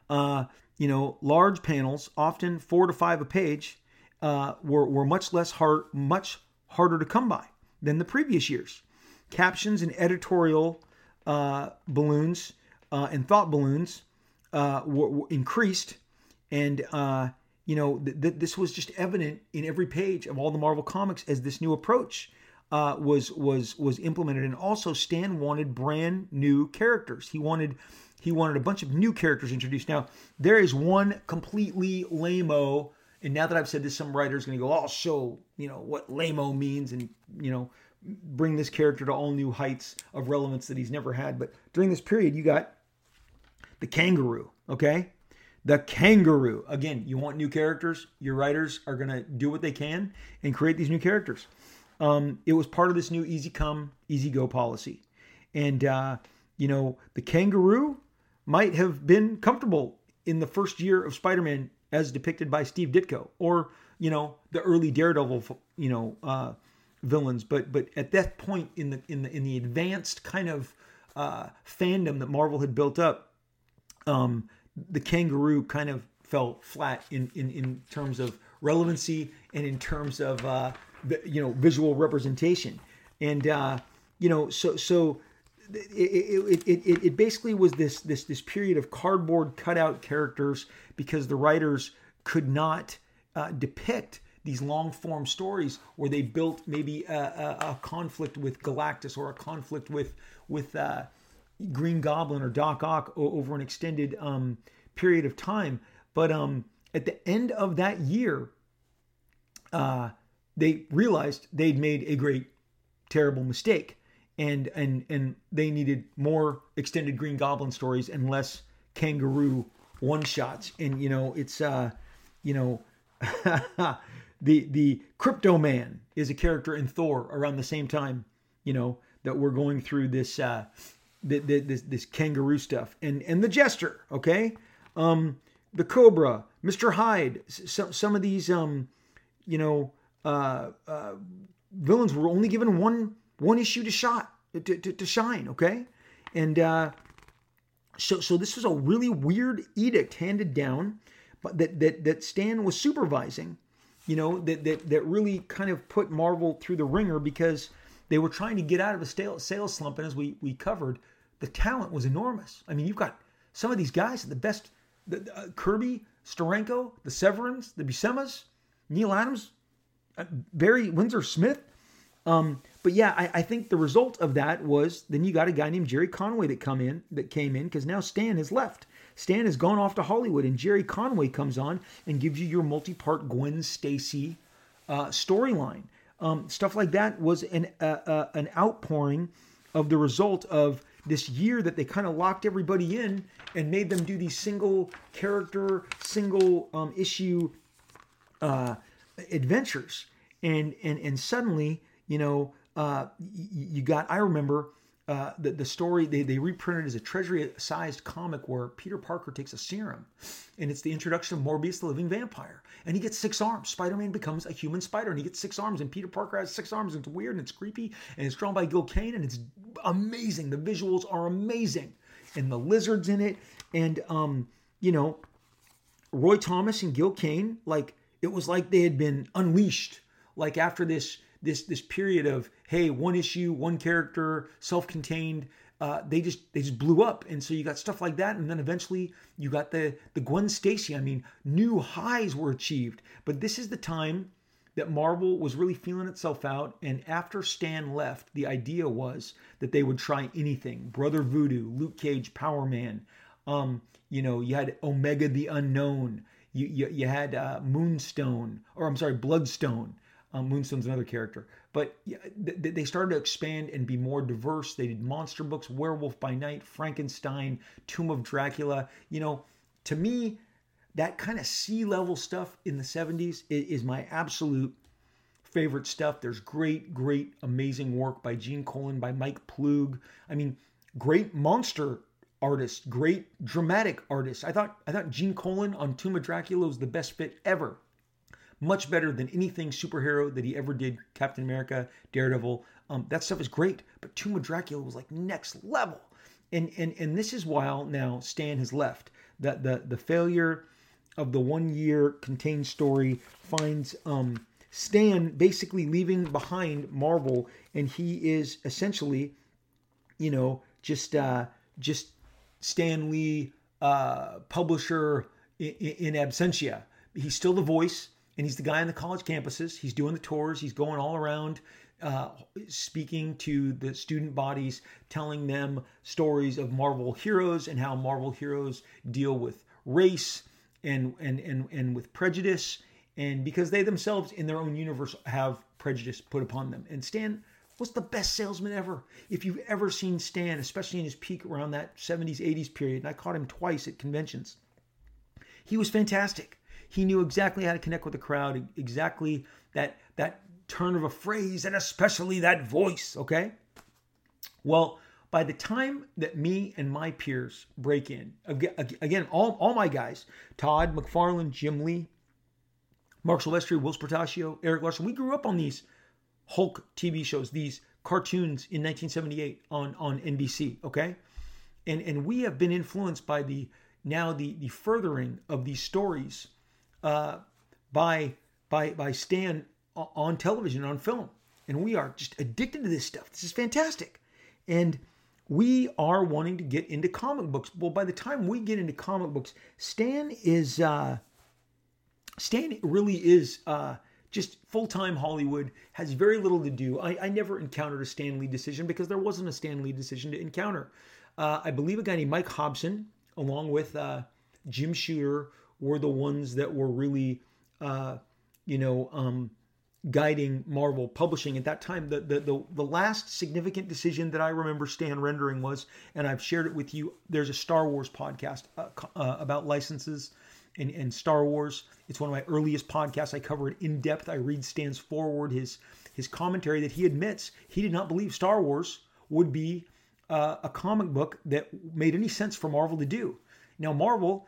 uh, you know, large panels, often four to five a page, uh, were, were much less hard, much harder to come by than the previous years. Captions and editorial uh, balloons uh, and thought balloons uh, were, were, increased, and uh, you know th- th- this was just evident in every page of all the Marvel comics as this new approach uh, was was was implemented. And also, Stan wanted brand new characters. He wanted he wanted a bunch of new characters introduced. Now, there is one completely lameo, and now that I've said this, some writer's are going to go, I'll show, you know, what lameo means and, you know, bring this character to all new heights of relevance that he's never had. But during this period, you got the kangaroo, okay? The kangaroo. Again, you want new characters, your writers are going to do what they can and create these new characters. Um, it was part of this new easy come, easy go policy. And, uh, you know, the kangaroo might have been comfortable in the first year of Spider-Man as depicted by Steve Ditko or you know the early Daredevil you know uh, villains. But but at that point in the in the in the advanced kind of uh, fandom that Marvel had built up um, the kangaroo kind of fell flat in in in terms of relevancy and in terms of uh, you know visual representation. And uh, you know so so it, it, it, it basically was this this this period of cardboard cutout characters because the writers could not uh, depict these long form stories where they built maybe a, a, a, conflict with Galactus or a conflict with with uh, Green Goblin or Doc Ock over an extended um, period of time. But um, at the end of that year, uh, they realized they'd made a great, terrible mistake and and and they needed more extended Green Goblin stories and less kangaroo one shots. And you know, it's uh, you know, the the Crypto Man is a character in Thor around the same time, you know, that we're going through this uh, this this kangaroo stuff, and and the Jester, okay, um, the Cobra, Mister Hyde, some some of these um, you know, uh, uh, villains were only given one one issue to shot to, to, to shine, okay, and uh, so so this was a really weird edict handed down, but that that that Stan was supervising, you know, that that that really kind of put Marvel through the ringer because they were trying to get out of a stale sales slump, and as we we covered, the talent was enormous. I mean, you've got some of these guys, the best, the, uh, Kirby, Steranko, the Severins, the Buscema's, Neal Adams, uh, Barry Windsor Smith. Um, but yeah, I, I, think the result of that was then you got a guy named Gerry Conway that come in that came in because now Stan has left. Stan has gone off to Hollywood, and Gerry Conway comes on and gives you your multi-part Gwen Stacy uh, storyline. Um, stuff like that was an uh, uh, an outpouring of the result of this year that they kind of locked everybody in and made them do these single character, single um, issue uh, adventures, and and and suddenly you know uh, you got. I remember uh, the, the story they, they reprinted as a treasury sized comic where Peter Parker takes a serum and it's the introduction of Morbius the living vampire and he gets six arms. Spider-Man becomes a human spider and he gets six arms and Peter Parker has six arms and it's weird and it's creepy and it's drawn by Gil Kane and it's amazing. The visuals are amazing and the lizards in it and um you know Roy Thomas and Gil Kane like it was like they had been unleashed like after this this this period of hey one issue one character self-contained uh, they just they just blew up. And so you got stuff like that. And then eventually you got the the gwen stacy. I mean new highs were achieved. But this is the time that marvel was really feeling itself out. And after stan left the idea was that they would try anything. Brother voodoo luke cage power man. Um, you know you had omega the unknown. You, you, you had uh, moonstone. Or i'm sorry bloodstone um, Moonstone's another character, but yeah, th- they started to expand and be more diverse. They did monster books, Werewolf by Night, Frankenstein, Tomb of Dracula. You know, to me, that kind of sea level stuff in the 70s is, is my absolute favorite stuff. There's great, great, amazing work by Gene Colan, by Mike Ploog. I mean, great monster artist, great dramatic artist. I thought I thought Gene Colan on Tomb of Dracula was the best fit ever much better than anything superhero that he ever did. Captain America, Daredevil, um, that stuff is great. But Tomb of Dracula was like next level. And and and this is while now Stan has left. That the the failure of the one year contained story finds um, Stan basically leaving behind Marvel, and he is essentially, you know, just uh, just Stan Lee, uh, publisher in, in absentia. He's still the voice and he's the guy on the college campuses. He's doing the tours. He's going all around, uh, speaking to the student bodies, telling them stories of Marvel heroes and how Marvel heroes deal with race and and and and with prejudice, and because they themselves in their own universe have prejudice put upon them. And Stan was the best salesman ever. If you've ever seen Stan, especially in his peak around that 70s, 80s period, and I caught him twice at conventions, he was fantastic he knew exactly how to connect with the crowd, exactly that that turn of a phrase, and especially that voice. Okay. Well, by the time that me and my peers break in, again, all, all my guys, Todd McFarlane, Jim Lee, Marc Silvestri, Whilce Portacio, Erik Larsen, we grew up on these Hulk TV shows, these cartoons in 1978 on, on NBC, okay? And, and we have been influenced by the now the, the furthering of these stories by by by Stan on television on film, and we are just addicted to this stuff. This is fantastic, and we are wanting to get into comic books. Well, by the time we get into comic books, Stan is uh, Stan really is uh, just full time Hollywood. Has very little to do. I, I never encountered a Stan Lee decision because there wasn't a Stan Lee decision to encounter. Uh, I believe a guy named Mike Hobson, along with uh, Jim Shooter, were the ones that were really, uh, you know, um, guiding Marvel publishing at that time. The, the, the the last significant decision that I remember Stan rendering was, and I've shared it with you. There's a Star Wars podcast uh, uh, about licenses, and, and Star Wars. It's one of my earliest podcasts. I cover it in depth. I read Stan's foreword, his his commentary that he admits he did not believe Star Wars would be uh, a comic book that made any sense for Marvel to do. Now, Marvel,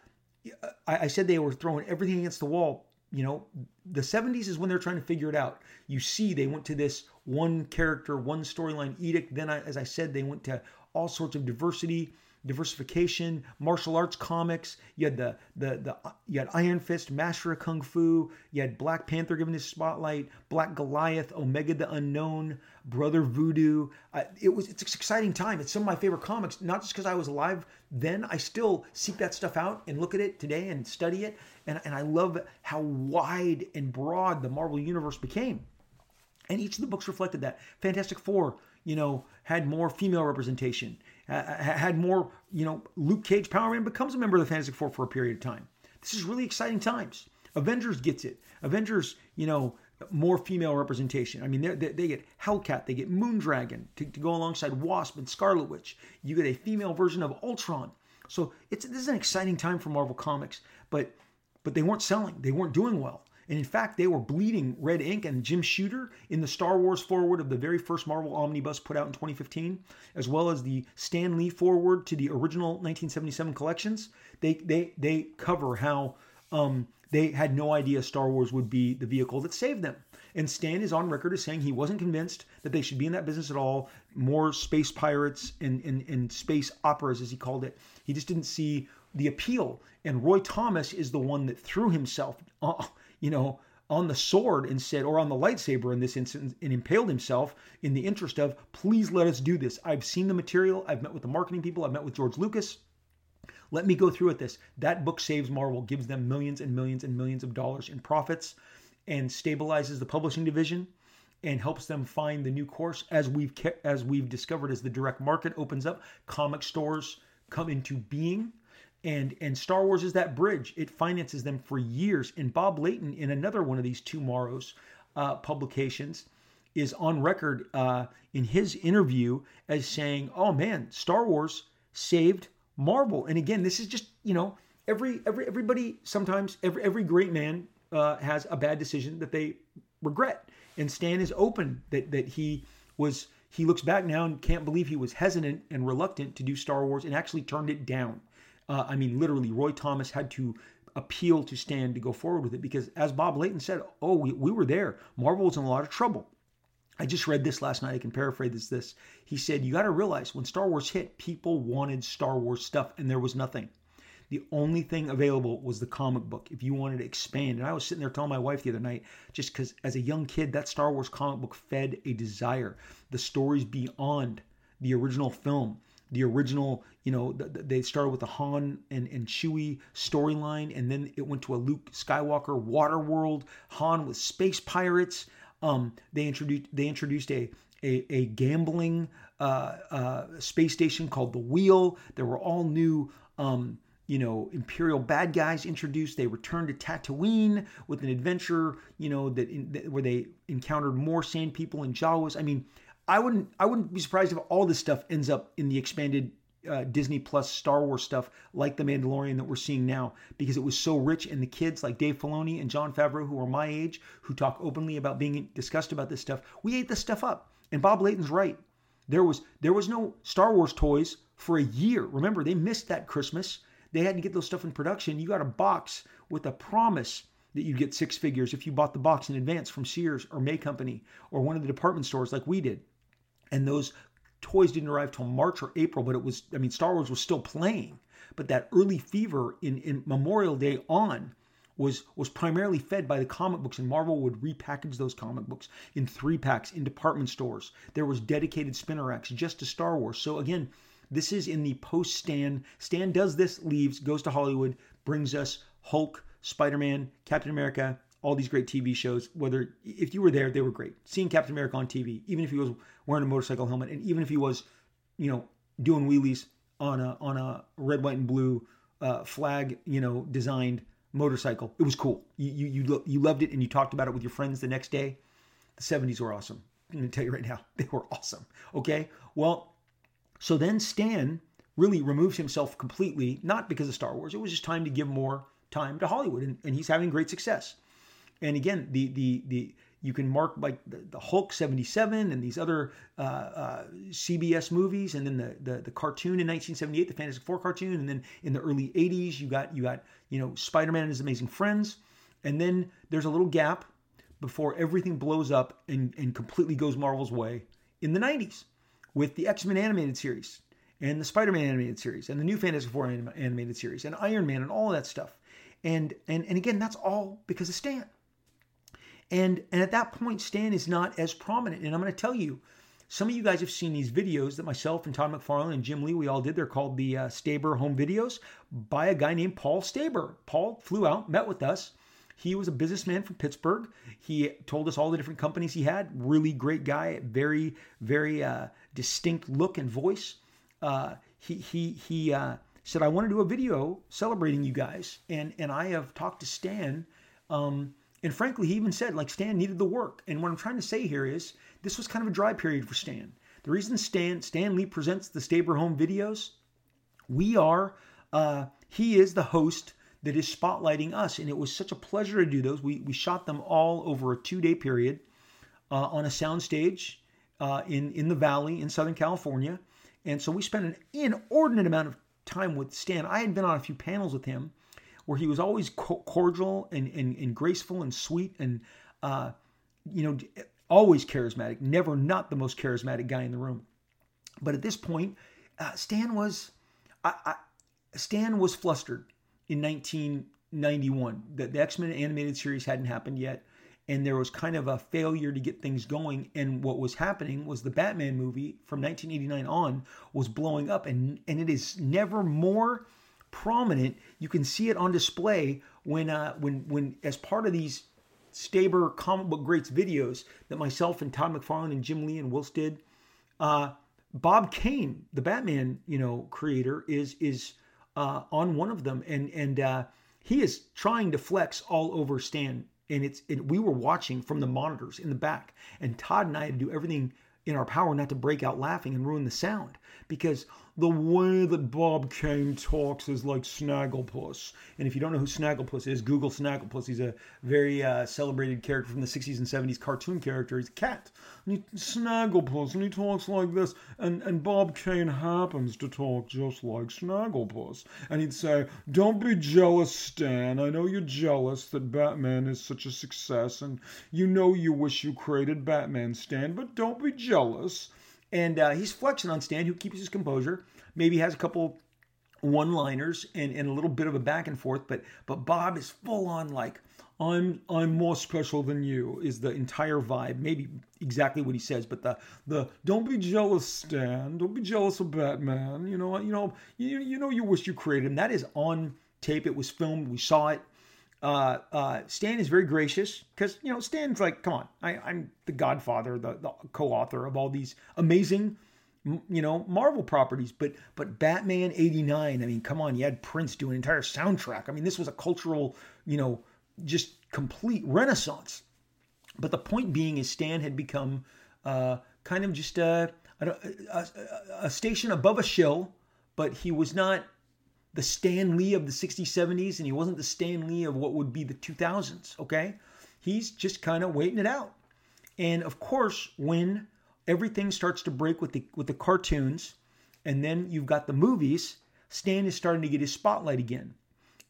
I, I said they were throwing everything against the wall. You know, the 70s is when they're trying to figure it out. You see, they went to this one character, one storyline edict. Then, I, as I said, they went to all sorts of diversity diversification, martial arts comics. You had the the the you had Iron Fist, Master of Kung Fu. You had Black Panther given his spotlight, Black Goliath, Omega the Unknown, Brother Voodoo. Uh, it was it's an exciting time. It's some of my favorite comics. Not just because I was alive then. I still seek that stuff out and look at it today and study it. And and I love how wide and broad the Marvel universe became. And each of the books reflected that. Fantastic Four, you know, had more female representation Uh, uh, had more, you know, Luke Cage, Power Man becomes a member of the Fantastic Four for a period of time. This is really exciting times. Avengers gets it. Avengers, you know, more female representation. I mean, they, they get Hellcat, they get Moondragon to, to go alongside Wasp and Scarlet Witch. You get a female version of Ultron. So it's this is an exciting time for Marvel Comics, but but they weren't selling. They weren't doing well. And in fact, they were bleeding red ink. And Jim Shooter, in the Star Wars foreword of the very first Marvel omnibus put out in 2015, as well as the Stan Lee foreword to the original 1977 collections, they they they cover how um, they had no idea Star Wars would be the vehicle that saved them. And Stan is on record as saying he wasn't convinced that they should be in that business at all. More space pirates and, and, and space operas, as he called it. He just didn't see the appeal. And Roy Thomas is the one that threw himself. You know, on the sword and said, or on the lightsaber in this instance, and impaled himself in the interest of, please let us do this. I've seen the material. I've met with the marketing people. I've met with George Lucas. Let me go through with this. That book saves Marvel, gives them millions and millions and millions of dollars in profits, and stabilizes the publishing division, and helps them find the new course. As we've as we've discovered, as the direct market opens up, comic stores come into being and and Star Wars is that bridge. It finances them for years. And Bob Layton, in another one of these TwoMorrows uh, publications, is on record uh, in his interview as saying, "Oh man, Star Wars saved Marvel." And again, this is just you know every every everybody sometimes every every great man uh, has a bad decision that they regret. And Stan is open that that he was he looks back now and can't believe he was hesitant and reluctant to do Star Wars and actually turned it down. Uh, I mean, literally, Roy Thomas had to appeal to Stan to go forward with it because, as Bob Layton said, oh, we, we were there. Marvel was in a lot of trouble. I just read this last night. I can paraphrase this. this. He said, You got to realize when Star Wars hit, people wanted Star Wars stuff and there was nothing. The only thing available was the comic book if you wanted to expand. And I was sitting there telling my wife the other night, just because as a young kid, that Star Wars comic book fed a desire. The stories beyond the original film the original, you know, they started with the Han and, and Chewie storyline, and then it went to a Luke Skywalker water world, Han with space pirates. Um, they introduced they introduced a a, a gambling uh, uh, space station called the Wheel. There were all new. Um, you know, imperial bad guys introduced. They returned to Tatooine with an adventure, you know, that, in, that where they encountered more sand people and Jawas. I mean, I wouldn't I wouldn't be surprised if all this stuff ends up in the expanded uh, Disney Plus Star Wars stuff like The Mandalorian that we're seeing now because it was so rich and the kids like Dave Filoni and Jon Favreau who are my age who talk openly about being discussed about this stuff we ate this stuff up. And Bob Layton's right. There was there was no Star Wars toys for a year. Remember they missed that Christmas. They had to get those stuff in production. You got a box with a promise that you'd get six figures if you bought the box in advance from Sears or May Company or one of the department stores like we did and those toys didn't arrive till March or April, but it was, I mean, Star Wars was still playing. But that early fever in, in Memorial Day on was was primarily fed by the comic books, and Marvel would repackage those comic books in three packs in department stores. There was dedicated spinner racks just to Star Wars. So again, this is in the post Stan. Stan does this, leaves, goes to Hollywood, brings us Hulk, Spider Man, Captain America, all these great TV shows. Whether if you were there, they were great. Seeing Captain America on TV, even if he was wearing a motorcycle helmet, and even if he was, you know, doing wheelies on a on a red, white, and blue uh, flag, you know, designed motorcycle, it was cool. You you you, you loved it, and you talked about it with your friends the next day. The '70s were awesome. I'm going to tell you right now, they were awesome. Okay, well, so then Stan really removes himself completely, not because of Star Wars. It was just time to give more time to Hollywood, and, and he's having great success. And again, the the the you can mark like the, the Hulk 77 and these other uh, uh, CBS movies, and then the, the, the cartoon in 1978, the Fantastic Four cartoon, and then in the early 80s you got you got you know Spider-Man and His Amazing Friends, and then there's a little gap before everything blows up and, and completely goes Marvel's way in the 90s with the X-Men animated series and the Spider-Man animated series and the new Fantastic Four animated series and Iron Man and all that stuff. And and and again, that's all because of Stan. And and at that point, Stan is not as prominent. And I'm going to tell you, some of you guys have seen these videos that myself and Todd McFarlane and Jim Lee we all did. They're called the uh, Staber home videos by a guy named Paul Staber. Paul flew out, met with us. He was a businessman from Pittsburgh. He told us all the different companies he had. Really great guy, very very uh, distinct look and voice. Uh, he he he uh, said, "I want to do a video celebrating you guys," and and I have talked to Stan. Um, and frankly, he even said like Stan needed the work. And what I'm trying to say here is this was kind of a dry period for Stan. The reason Stan Stan Lee presents the Staber Home videos, we are uh, he is the host that is spotlighting us, and it was such a pleasure to do those. We we shot them all over a two day period uh, on a soundstage uh, in in the Valley in Southern California, and so we spent an inordinate amount of time with Stan. I had been on a few panels with him where he was always cordial and, and, and graceful and sweet and, uh, you know, always charismatic, never not the most charismatic guy in the room. But at this point, uh, Stan was, I, I, Stan was flustered in 1991. The, the X Men animated series hadn't happened yet, and there was kind of a failure to get things going. And what was happening was the Batman movie from 1989 on was blowing up, and and it is never more prominent. You can see it on display when uh, when when as part of these Staber comic book greats videos that myself and Todd McFarlane and Jim Lee and Whilce did. Uh, Bob Kane, the Batman, you know, creator, is is uh, on one of them, and and uh, he is trying to flex all over Stan. And it's it, we were watching from the monitors in the back, and Todd and I had to do everything in our power not to break out laughing and ruin the sound because the way that Bob Kane talks is like Snagglepuss. And if you don't know who Snagglepuss is, Google Snagglepuss. He's a very uh, celebrated character from the 60s and 70s cartoon character. He's a cat. And he, Snagglepuss, and he talks like this. And, and Bob Kane happens to talk just like Snagglepuss. And he'd say, Don't be jealous, Stan. I know you're jealous that Batman is such a success. And you know you wish you created Batman, Stan, but don't be jealous. And uh, he's flexing on Stan, who keeps his composure. Maybe has a couple one-liners and, and a little bit of a back and forth, but but Bob is full on like I'm I'm more special than you is the entire vibe. Maybe exactly what he says, but the the don't be jealous, Stan. Don't be jealous of Batman. You know you know you you know you wish you created him. That is on tape. It was filmed. We saw it uh, uh, Stan is very gracious because you know Stan's like, come on, I, am the godfather, the, the, co-author of all these amazing, you know, Marvel properties. But but Batman '89, I mean, come on, you had Prince do an entire soundtrack. I mean, this was a cultural, you know, just complete renaissance. But the point being is Stan had become uh, kind of just a, a, a, a station above a shill, but he was not the Stan Lee of the 60s, 70s, and he wasn't the Stan Lee of what would be the 2000s, okay? He's just kind of waiting it out. And of course, when everything starts to break with the with the cartoons, and then you've got the movies, Stan is starting to get his spotlight again.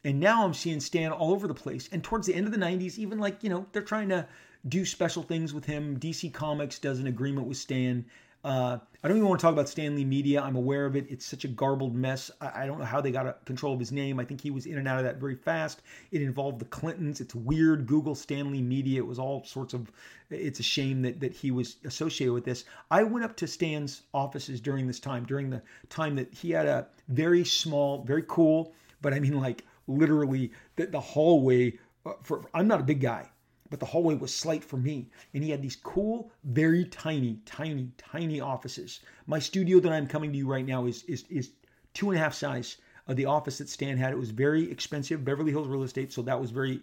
And now I'm seeing Stan all over the place. And towards the end of the 90s, even like, you know, they're trying to do special things with him. DC Comics does an agreement with Stan uh, I don't even want to talk about Stan Lee Media. I'm aware of it. It's such a garbled mess. I, I don't know how they got control of his name. I think he was in and out of that very fast. It involved the Clintons. It's weird. Google Stan Lee Media. It was all sorts of. It's a shame that that he was associated with this. I went up to Stan's offices during this time, during the time that he had a very small, very cool, but I mean like literally the, the hallway. Uh, for I'm not a big guy but the hallway was slight for me. And he had these cool, very tiny, tiny, tiny offices. My studio that I'm coming to you right now is is is two and a half size of the office that Stan had. It was very expensive, Beverly Hills real estate, so that was very,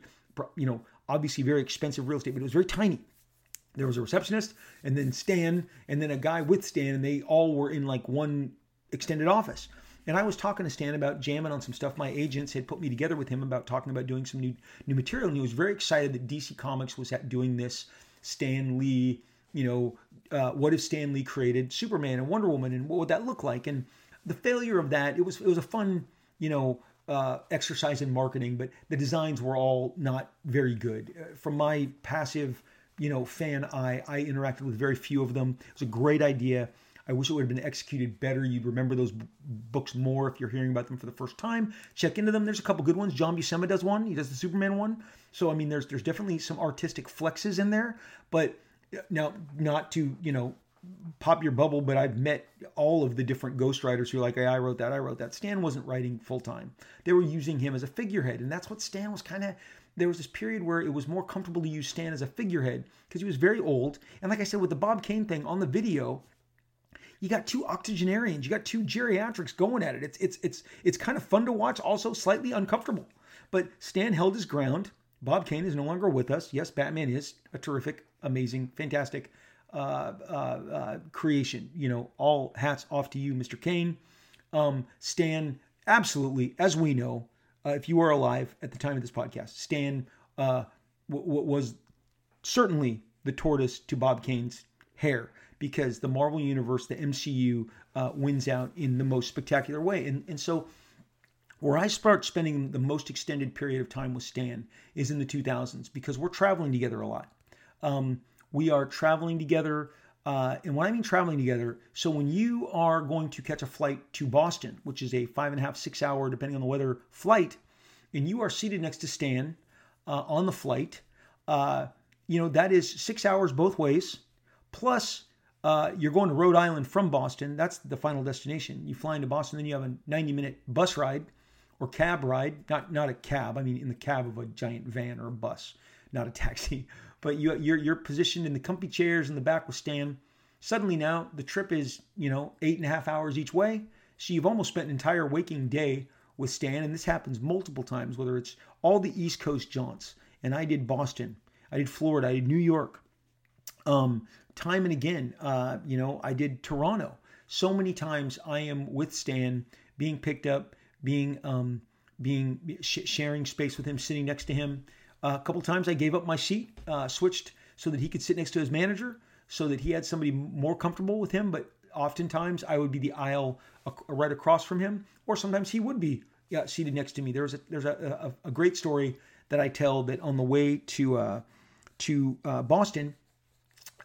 you know, obviously very expensive real estate, but it was very tiny. There was a receptionist, and then Stan, and then a guy with Stan, and they all were in like one extended office. And I was talking to Stan about jamming on some stuff. My agents had put me together with him about talking about doing some new new material, and he was very excited that DC Comics was doing this. Stan Lee, you know, uh, what if Stan Lee created Superman and Wonder Woman, and what would that look like? And the failure of that, it was it was a fun, you know, uh, exercise in marketing, but the designs were all not very good. Uh, from my passive, you know, fan eye, I interacted with very few of them. It was a great idea. I wish it would have been executed better. You'd remember those b- books more if you're hearing about them for the first time. Check into them. There's a couple good ones. John Buscema does one. He does the Superman one. So I mean, there's there's definitely some artistic flexes in there. But uh, now, not to you know pop your bubble, but I've met all of the different ghostwriters who are like, hey, I wrote that, I wrote that. Stan wasn't writing full time. They were using him as a figurehead. And that's what Stan was kind of, there was this period where it was more comfortable to use Stan as a figurehead because he was very old. And like I said, with the Bob Kane thing on the video, you got two octogenarians, you got two geriatrics going at it. It's it's it's it's kind of fun to watch, also slightly uncomfortable. But Stan held his ground. Bob Kane is no longer with us. Yes, Batman is a terrific, amazing, fantastic uh, uh, uh, creation. You know, all hats off to you, Mr. Kane. Um, Stan, absolutely, as we know, uh, if you are alive at the time of this podcast, Stan uh, w- w- was certainly the tortoise to Bob Kane's hare because the Marvel Universe, the MCU, uh, wins out in the most spectacular way. And, and so, where I start spending the most extended period of time with Stan is in the 2000s because we're traveling together a lot. Um, we are traveling together. Uh, and when I mean traveling together, so when you are going to catch a flight to Boston, which is a five and a half, six hour, depending on the weather, flight, and you are seated next to Stan uh, on the flight, uh, you know, that is six hours both ways. Plus, uh, you're going to Rhode Island from Boston. That's the final destination. You fly into Boston, then you have a 90 minute bus ride or cab ride. Not not a cab. I mean, in the cab of a giant van or a bus, not a taxi but you, you're you're positioned in the comfy chairs in the back with Stan. Suddenly now the trip is you know eight and a half hours each way, so you've almost spent an entire waking day with Stan, and this happens multiple times. Whether it's all the East Coast jaunts, and I did Boston, I did Florida, I did New York, um, time and again. Uh, you know, I did Toronto. So many times I am with Stan, being picked up, being um, being sh- sharing space with him, sitting next to him. Uh, a couple times I gave up my seat, uh, switched so that he could sit next to his manager, so that he had somebody more comfortable with him. But oftentimes I would be the aisle right across from him, or sometimes he would be yeah, seated next to me. There's a there's a, a, a great story that I tell that on the way to uh, to uh, Boston,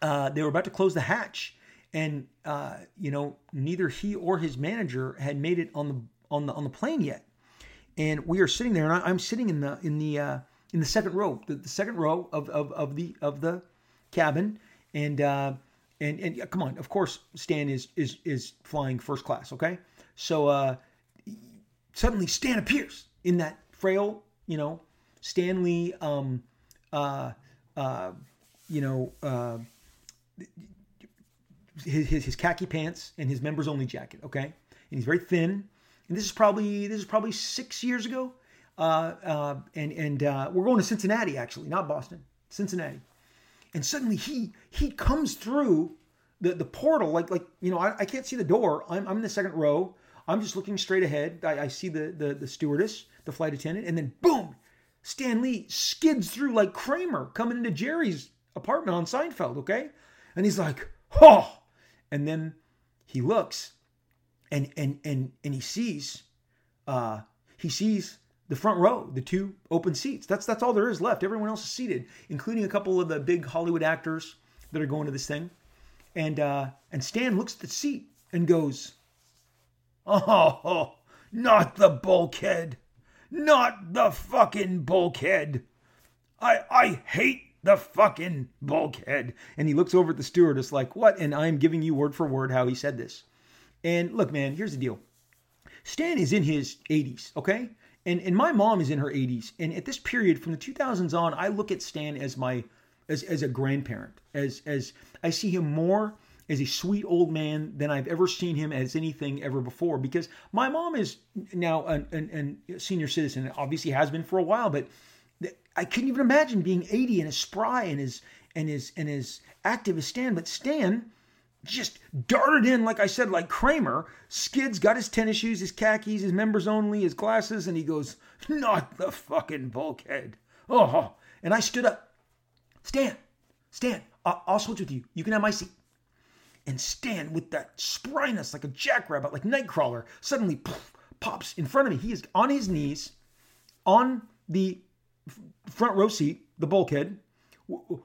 uh, they were about to close the hatch, and uh, you know neither he or his manager had made it on the on the on the plane yet, and we are sitting there, and I, am sitting in the in the in the second row, the, the second row of, of, of the of the cabin, and uh, and and yeah, come on, of course, Stan is is is flying first class. Okay, so uh, suddenly Stan appears in that frail, you know, Stanley, um, uh, uh, you know, uh, his, his his khaki pants and his members only jacket. Okay, and he's very thin. And this is probably this is probably six years ago. Uh, uh, and and uh, we're going to Cincinnati actually, not Boston, Cincinnati. And suddenly he he comes through the, the portal like like you know I, I can't see the door. I'm, I'm in the second row. I'm just looking straight ahead. I, I see the, the the stewardess, the flight attendant, and then boom, Stan Lee skids through like Kramer coming into Jerry's apartment on Seinfeld. Okay, and he's like, oh, and then he looks, and and and and he sees, uh, he sees the front row, the two open seats. That's that's all there is left. Everyone else is seated, including a couple of the big Hollywood actors that are going to this thing. And uh, and Stan looks at the seat and goes, "Oh, not the bulkhead, not the fucking bulkhead. I I hate the fucking bulkhead." And he looks over at the stewardess like, "What?" And I'm giving you word for word how he said this. And look, man, here's the deal. Stan is in his 80s, okay? and and my mom is in her 80s and at this period from the 2000s on i look at stan as my as, as a grandparent as as i see him more as a sweet old man than i've ever seen him as anything ever before because my mom is now a senior citizen obviously has been for a while but i couldn't even imagine being 80 and as spry and as and as and as active as stan but stan just darted in, like I said, like Kramer. Skids got his tennis shoes, his khakis, his members only, his glasses, and he goes, Not the fucking bulkhead. Oh, and I stood up. Stan, Stan, I'll, switch with you. You can have my seat. And Stan, with that spryness like a jackrabbit, like Nightcrawler, suddenly poof, pops in front of me. He is on his knees on the front row seat, the bulkhead,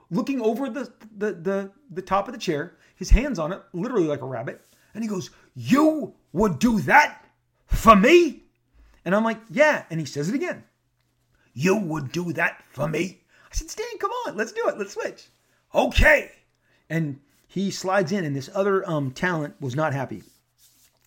looking over the, the, the, the top of the chair, his hands on it, literally like a rabbit. And he goes, You would do that for me? And I'm like, Yeah. And he says it again. You would do that for me? I said, Stan, come on, let's do it. Let's switch. Okay. And he slides in, and this other um, talent was not happy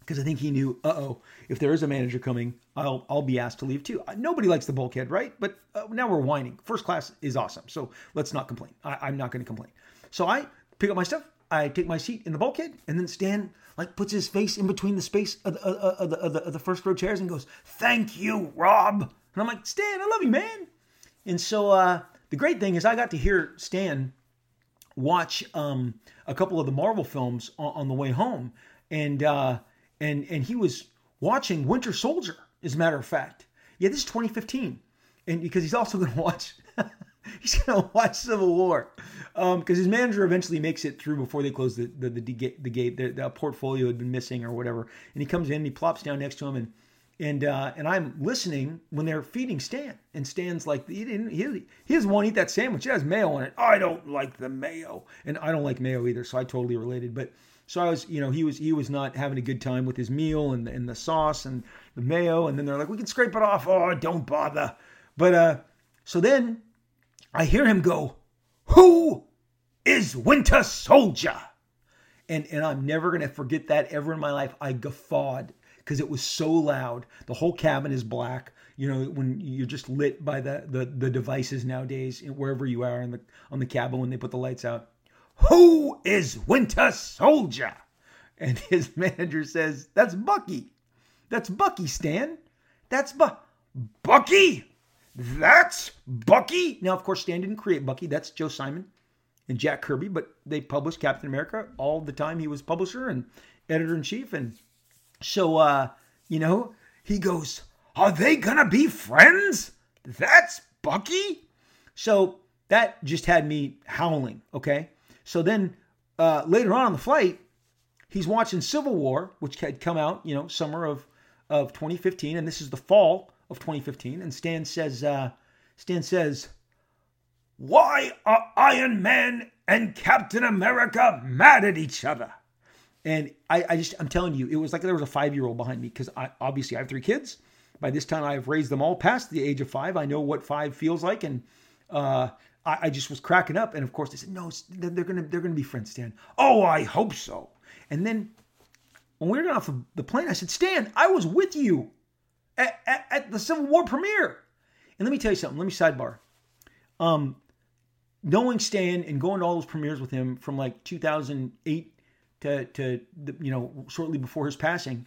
because I think he knew, uh oh, if there is a manager coming, I'll I'll be asked to leave too. Nobody likes the bulkhead, right? But uh, now we're whining. First class is awesome, so let's not complain. I, am not going to complain. So I pick up my stuff. I take my seat in the bulkhead, and then Stan like puts his face in between the space of the, of the, of the, of the first row chairs and goes, "Thank you, Rob." And I'm like, Stan, I love you, man. And so uh, the great thing is I got to hear Stan watch um, a couple of the Marvel films on, on the way home, and uh, and and he was watching Winter Soldier. As a matter of fact, yeah, this is 2015, and because he's also going to watch. he's to watch Civil War because um, his manager eventually makes it through before they close the the, the, the gate. The, the, portfolio had been missing or whatever, and he comes in, and he plops down next to him, and and uh, and I'm listening when they're feeding Stan, and Stan's like, he didn't, he, he doesn't want to eat that sandwich. It has mayo on it. I don't like the mayo, and I don't like mayo either, so I totally related. But so I was, you know, he was he was not having a good time with his meal and and the sauce and the mayo, and then they're like, we can scrape it off. Oh, don't bother. But uh, so then I hear him go, "Who is Winter Soldier?" And and I'm never gonna forget that ever in my life. I guffawed because it was so loud. The whole cabin is black. You know, when you're just lit by the, the, the devices nowadays, wherever you are in the on the cabin when they put the lights out. Who is Winter Soldier? And his manager says, That's Bucky. That's Bucky, Stan. That's Bu- Bucky. That's Bucky. Now, of course, Stan didn't create Bucky. That's Joe Simon and Jack Kirby, but they published Captain America all the time. He was publisher and editor in chief, and so, uh, you know, he goes, Are they going to be friends? That's Bucky? So that just had me howling, okay? So then uh, later on on the flight, he's watching Civil War, which had come out, you know, summer of, of 2015, and this is the fall of 2015. And Stan says, uh, Stan says, Why are Iron Man and Captain America mad at each other? And I, I just, I'm telling you, it was like there was a five year old behind me because I obviously I have three kids. By this time, I've raised them all past the age of five. I know what five feels like, and uh, I, I, just was cracking up. And of course, they said, "No, they're, gonna they're gonna be friends, Stan." Oh, I hope so. And then when we were getting off the plane, I said, "Stan, I was with you at, at, at the Civil War premiere." And let me tell you something. Let me sidebar. Um, knowing Stan and going to all those premieres with him from like 2008 to to you know shortly before his passing,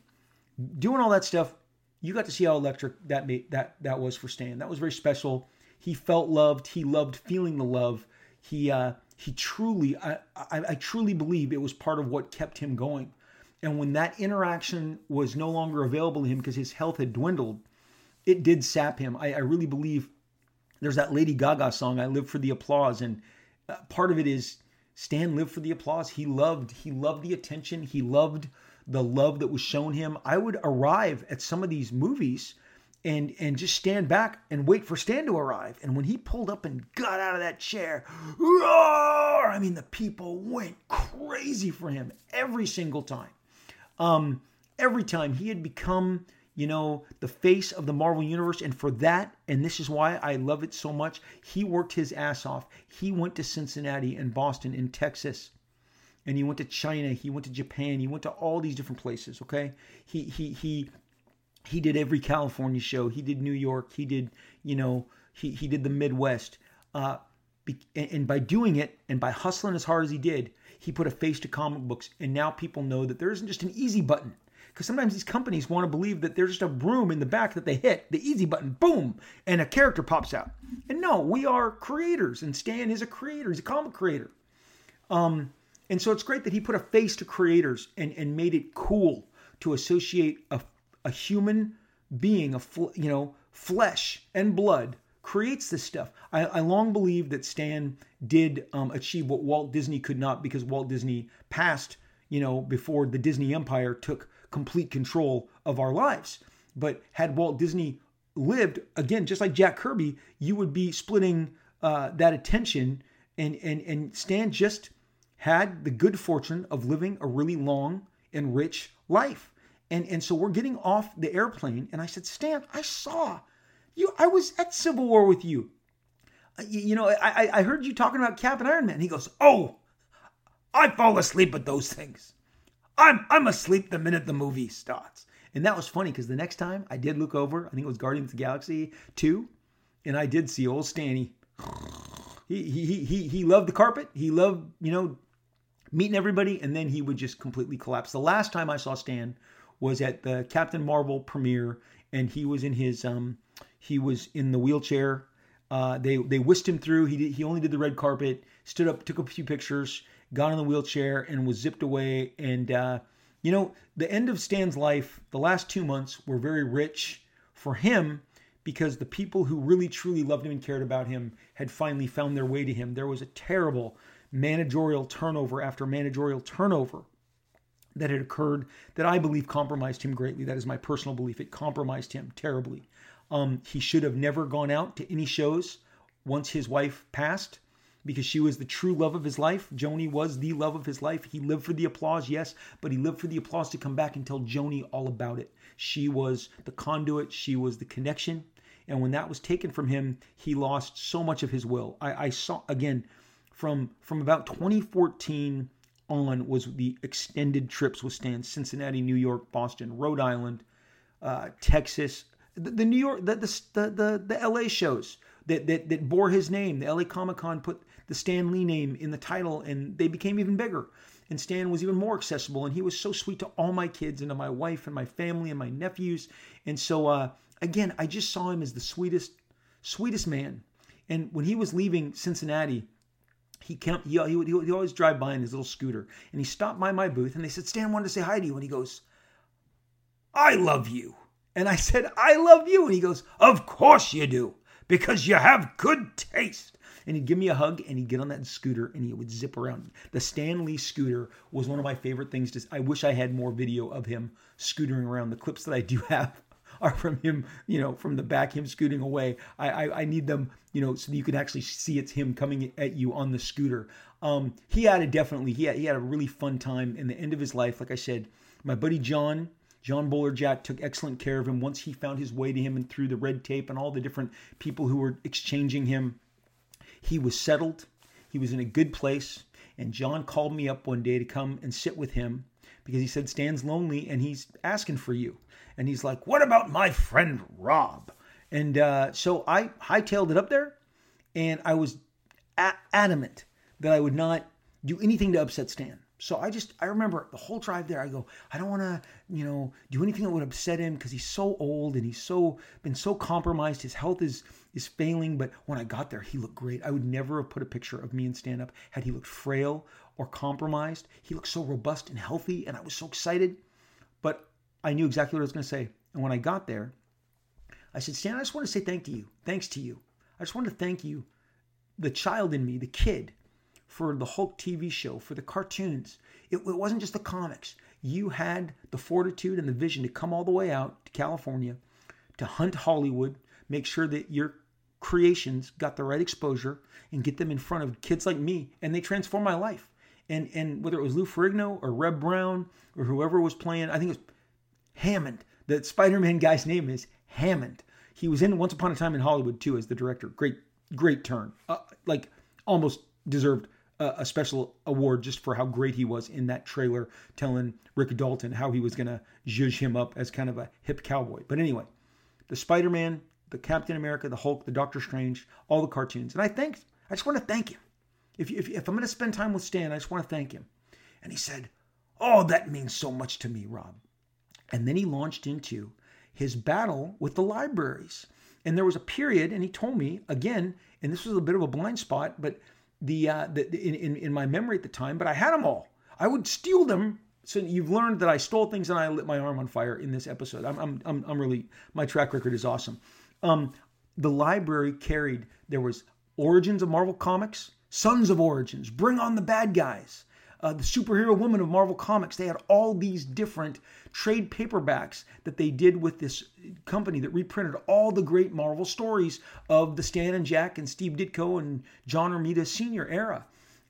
doing all that stuff, you got to see how electric that made, that that was for Stan. That was very special. He felt loved. He loved feeling the love. He uh, he truly, I, I, I truly believe it was part of what kept him going. And when that interaction was no longer available to him because his health had dwindled, it did sap him. I, I really believe there's that Lady Gaga song, "I Live for the Applause," and uh, part of it is Stan lived for the applause. He loved, he loved the attention. He loved the love that was shown him. I would arrive at some of these movies and and just stand back and wait for Stan to arrive. And when he pulled up and got out of that chair, roar! I mean, the people went crazy for him every single time. Um, every time he had become you know, the face of the Marvel Universe. And for that, and this is why I love it so much, he worked his ass off. He went to Cincinnati and Boston and Texas. And he went to China, he went to Japan, he went to all these different places, okay? He he he he did every California show. He did New York. He did, you know, he he did the Midwest. Uh, and by doing it and by hustling as hard as he did, he put a face to comic books. And now people know that there isn't just an easy button. Because sometimes these companies want to believe that there's just a broom in the back that they hit, the easy button, boom, and a character pops out. And no, we are creators, and Stan is a creator. He's a comic creator. Um, And so it's great that he put a face to creators and, and made it cool to associate a, a human being, a you know, flesh and blood creates this stuff. I, I long believed that Stan did um, achieve what Walt Disney could not because Walt Disney passed, you know, before the Disney empire took complete control of our lives. But had Walt Disney lived, again, just like Jack Kirby, you would be splitting uh, that attention. And, and, and Stan just had the good fortune of living a really long and rich life. And, and so we're getting off the airplane. And I said, Stan, I saw you. I was at Civil War with you. Uh, you, know, I, I heard you talking about Cap and Iron Man. He goes, Oh, I fall asleep at those things. I'm, I'm asleep the minute the movie starts. And that was funny because the next time I did look over, I think it was Guardians of the Galaxy 2, and I did see old Stanny. He, he, he, he loved the carpet. He loved, you know, meeting everybody, and then he would just completely collapse. The last time I saw Stan was at the Captain Marvel premiere, and he was in his um he was in the wheelchair. Uh, they they whisked him through. He did, he only did the red carpet. Stood up, took a few pictures, got in the wheelchair, and was zipped away. And uh, you know, the end of Stan's life, the last two months were very rich for him because the people who really truly loved him and cared about him had finally found their way to him. There was a terrible managerial turnover after managerial turnover that had occurred that I believe compromised him greatly. That is my personal belief. It compromised him terribly. Um, he should have never gone out to any shows once his wife passed because she was the true love of his life. Joni was the love of his life. He lived for the applause, yes, but he lived for the applause to come back and tell Joni all about it. She was the conduit, she was the connection. And when that was taken from him, he lost so much of his will. I, I saw, again, from from about 2014 on was the extended trips with Stan Cincinnati, New York, Boston, Rhode Island, uh, Texas, the, the, New York, the, the the the LA shows that, that that bore his name. The LA Comic Con put the Stan Lee name in the title, and they became even bigger. And Stan was even more accessible, and he was so sweet to all my kids and to my wife and my family and my nephews. And so, uh, again, I just saw him as the sweetest, sweetest man. And when he was leaving Cincinnati, he came, he, he, he, always drive by in his little scooter and he stopped by my booth and they said stan wanted to say hi to you and he goes i love you. And i said i love you? And he goes of course you do because you have good taste. And he'd give me a hug and he'd get on that scooter and he would zip around. The stan lee scooter was one of my favorite things to i wish i had more video of him scootering around. The clips that i do have are from him, you know, from the back, him scooting away. I, I, I need them, you know, so that you can actually see it's him coming at you on the scooter. Um, he had a definitely, he had, he had a really fun time in the end of his life. Like I said, my buddy John, John Bolerjack took excellent care of him once he found his way to him and through the red tape and all the different people who were exchanging him. He was settled. He was in a good place. And John called me up one day to come and sit with him because he said Stan's lonely and he's asking for you and he's like, "What about my friend Rob?" And uh, so I hightailed it up there, and I was a- adamant that I would not do anything to upset Stan. So I just I remember the whole drive there. I go, I don't want to, you know, do anything that would upset him because he's so old and he's so been so compromised. His health is is failing. But when I got there, he looked great. I would never have put a picture of me and Stan up had he looked frail or compromised. He looked so robust and healthy, and I was so excited. I knew exactly what I was going to say. And when I got there, I said, Stan, I just want to say thank to you. Thanks to you. I just want to thank you, the child in me, the kid, for the Hulk TV show, for the cartoons. It, it wasn't just the comics. You had the fortitude and the vision to come all the way out to California, to hunt Hollywood, make sure that your creations got the right exposure and get them in front of kids like me. And they transformed my life. And, and whether it was Lou Ferrigno or Reb Brown or whoever was playing, I think it was Hammond. The Spider-Man guy's name is Hammond. He was in Once Upon a Time in Hollywood too as the director. Great, great turn. Uh, like almost deserved a, a, special award just for how great he was in that trailer, telling Rick Dalton how he was gonna zhuzh him up as kind of a hip cowboy. But anyway, the Spider-Man, the Captain America, the Hulk, the Doctor Strange, all the cartoons, and I think I just want to thank him. If, if, if I'm going to spend time with Stan, I just want to thank him. And he said, Oh, that means so much to me, Rob. And then he launched into his battle with the libraries. And there was a period, and he told me again, and this was a bit of a blind spot, but the, uh, the in, in in my memory at the time, but I had them all. I would steal them. So you've learned that I stole things and I lit my arm on fire in this episode. I'm I'm I'm, I'm really my track record is awesome. Um, the library carried there was Origins of Marvel Comics, Sons of Origins, Bring on the Bad Guys, uh, the Superhero Woman of Marvel Comics. They had all these different trade paperbacks that they did with this company that reprinted all the great Marvel stories of the Stan and Jack and Steve Ditko and John Romita Sr. era.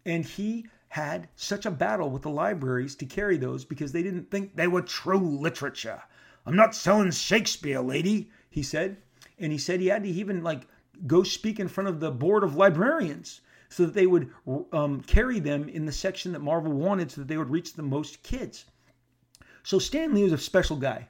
And he had such a battle with the libraries to carry those because they didn't think they were true literature. I'm not selling Shakespeare, lady, he said. And he said he had to even like go speak in front of the board of librarians so that they would um, carry them in the section that Marvel wanted so that they would reach the most kids. So Stan Lee was a special guy.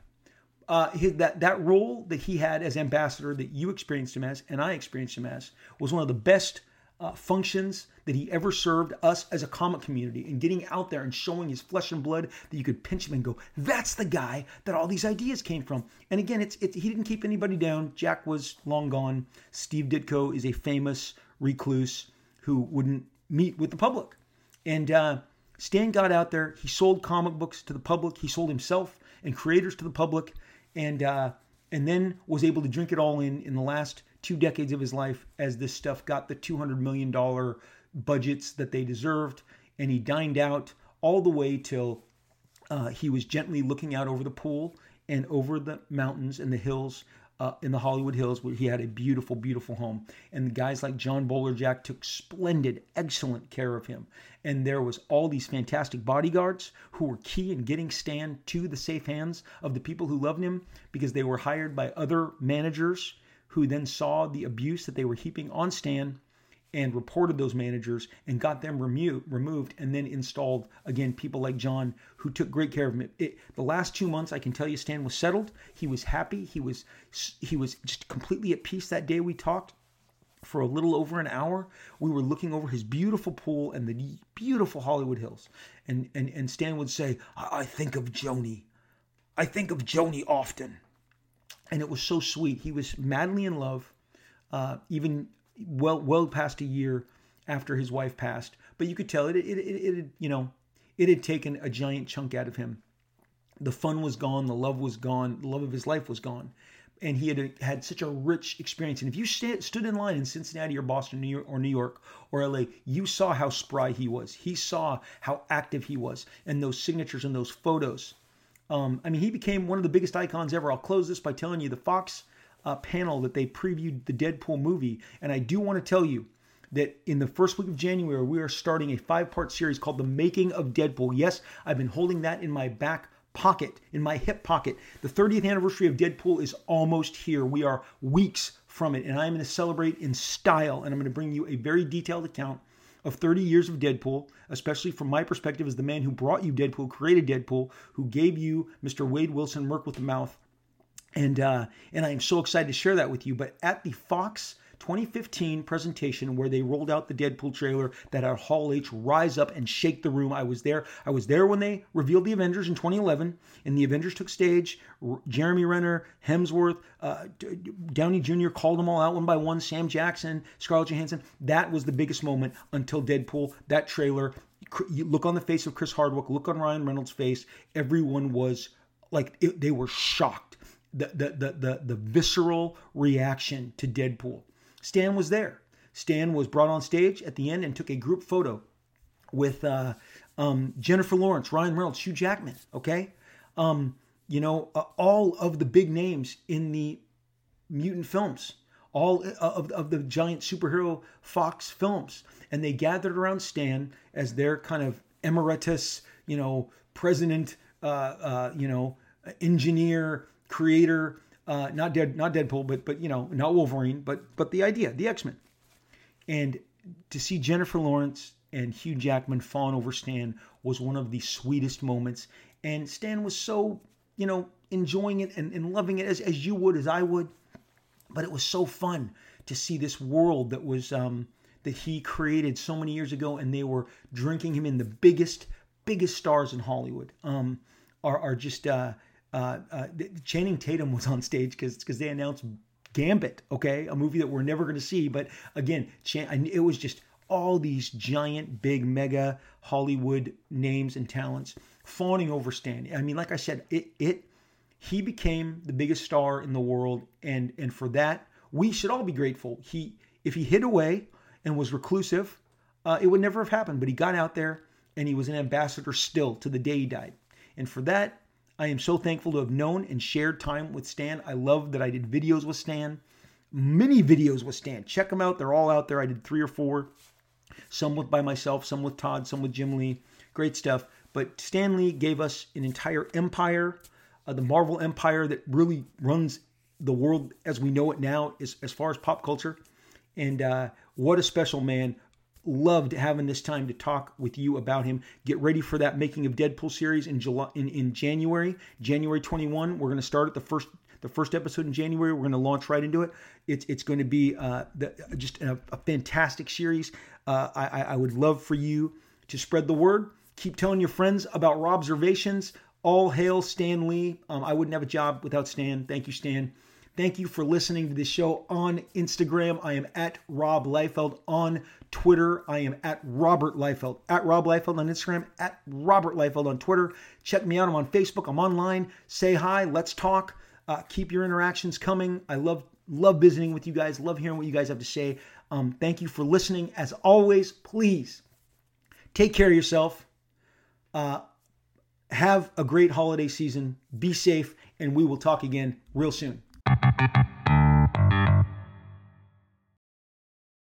Uh, his, that that role that he had as ambassador, that you experienced him as, and I experienced him as, was one of the best uh, functions that he ever served us as a comic community and getting out there and showing his flesh and blood that you could pinch him and go, that's the guy that all these ideas came from. And again, it's, it's he didn't keep anybody down. Jack was long gone. Steve Ditko is a famous recluse who wouldn't meet with the public. And uh, Stan got out there. He sold comic books to the public. He sold himself and creators to the public, and uh, and then was able to drink it all in in the last two decades of his life as this stuff got the two hundred million dollar budgets that they deserved, and he dined out all the way till uh, he was gently looking out over the pool and over the mountains and the hills uh, in the Hollywood Hills, where he had a beautiful, beautiful home. And guys like John Bolerjack took splendid, excellent care of him. And there was all these fantastic bodyguards who were key in getting Stan to the safe hands of the people who loved him because they were hired by other managers who then saw the abuse that they were heaping on Stan and reported those managers and got them remo- removed and then installed again people like John who took great care of him. It, the last two months, I can tell you, Stan was settled. He was happy. He was he was just completely at peace that day we talked. For a little over an hour, we were looking over his beautiful pool and the beautiful Hollywood Hills. And and, and Stan would say, I, I think of Joni. I think of Joni often. And it was so sweet. He was madly in love. Uh, even well well past a year after his wife passed. But you could tell it it it, it, it you know it had taken a giant chunk out of him. The fun was gone, the love was gone, the love of his life was gone, and he had had such a rich experience. And if you st- stood in line in Cincinnati or Boston, New York, or New York or LA, you saw how spry he was. He saw how active he was, and those signatures and those photos. Um, I mean, he became one of the biggest icons ever. I'll close this by telling you the Fox uh, panel that they previewed the Deadpool movie. And I do want to tell you that in the first week of January, we are starting a five part series called The Making of Deadpool. Yes, I've been holding that in my back pocket, in my hip pocket. The 30th anniversary of Deadpool is almost here. We are weeks from it, and I'm going to celebrate in style, and I'm going to bring you a very detailed account of 30 years of Deadpool, especially from my perspective as the man who brought you Deadpool, created Deadpool, who gave you Mr. Wade Wilson, Merc with the Mouth, and uh, and I am so excited to share that with you. But at the Fox 2015 presentation where they rolled out the Deadpool trailer that had Hall H rise up and shake the room. I was there. I was there when they revealed the Avengers in 2011, and the Avengers took stage. Jeremy Renner, Hemsworth, uh, Downey Jr. called them all out one by one. Sam Jackson, Scarlett Johansson. That was the biggest moment until Deadpool. That trailer. You look on the face of Chris Hardwick. Look on Ryan Reynolds' face. Everyone was like it, they were shocked the, the, the, the, visceral reaction to Deadpool. Stan was there. Stan was brought on stage at the end and took a group photo with uh, um, Jennifer Lawrence, Ryan Reynolds, Hugh Jackman. Okay, um, you know uh, all of the big names in the mutant films, all uh, of, of the giant superhero Fox films, and they gathered around Stan as their kind of emeritus, you know, president, uh, uh you know, engineer, creator, uh, not dead, not Deadpool, but but you know, not Wolverine, but but the idea, the X Men, and to see Jennifer Lawrence and Hugh Jackman fawn over Stan was one of the sweetest moments, and Stan was so you know enjoying it and, and loving it as as you would, as I would, but it was so fun to see this world that was um, that he created so many years ago, and they were drinking him in the biggest biggest stars in Hollywood. Um, are are just uh, uh, uh, Channing Tatum was on stage because because they announced Gambit, okay, a movie that we're never going to see. But again, it was just all these giant, big, mega Hollywood names and talents fawning over Stan. I mean, like I said, it it he became the biggest star in the world, and and for that we should all be grateful. He if he hid away and was reclusive, uh, it would never have happened. But he got out there and he was an ambassador still to the day he died. And for that, I am so thankful to have known and shared time with Stan. I love that I did videos with Stan, many videos with Stan. Check them out; they're all out there. I did three or four, some with by myself, some with Todd, some with Jim Lee. Great stuff. But Stan Lee gave us an entire empire, uh, the Marvel empire that really runs the world as we know it now, as, as far as pop culture. And uh, what a special man. Loved having this time to talk with you about him. Get ready for that making of Deadpool series in July in, in January, January 21. We're going to start at the first the first episode in January. We're going to launch right into it. It's it's going to be uh, the, just a, a, fantastic series. Uh, I, I would love for you to spread the word. Keep telling your friends about Robservations. All hail Stan Lee. Um, I wouldn't have a job without Stan. Thank you, Stan. Thank you for listening to this show on Instagram. I am at Rob Liefeld on Twitter. I am at Robert Liefeld. At Rob Liefeld on Instagram. At Robert Liefeld on Twitter. Check me out. I'm on Facebook. I'm online. Say hi. Let's talk. Uh, keep your interactions coming. I love love visiting with you guys. Love hearing what you guys have to say. Um, thank you for listening. As always, please take care of yourself. Uh, have a great holiday season. Be safe, and we will talk again real soon. Thank you.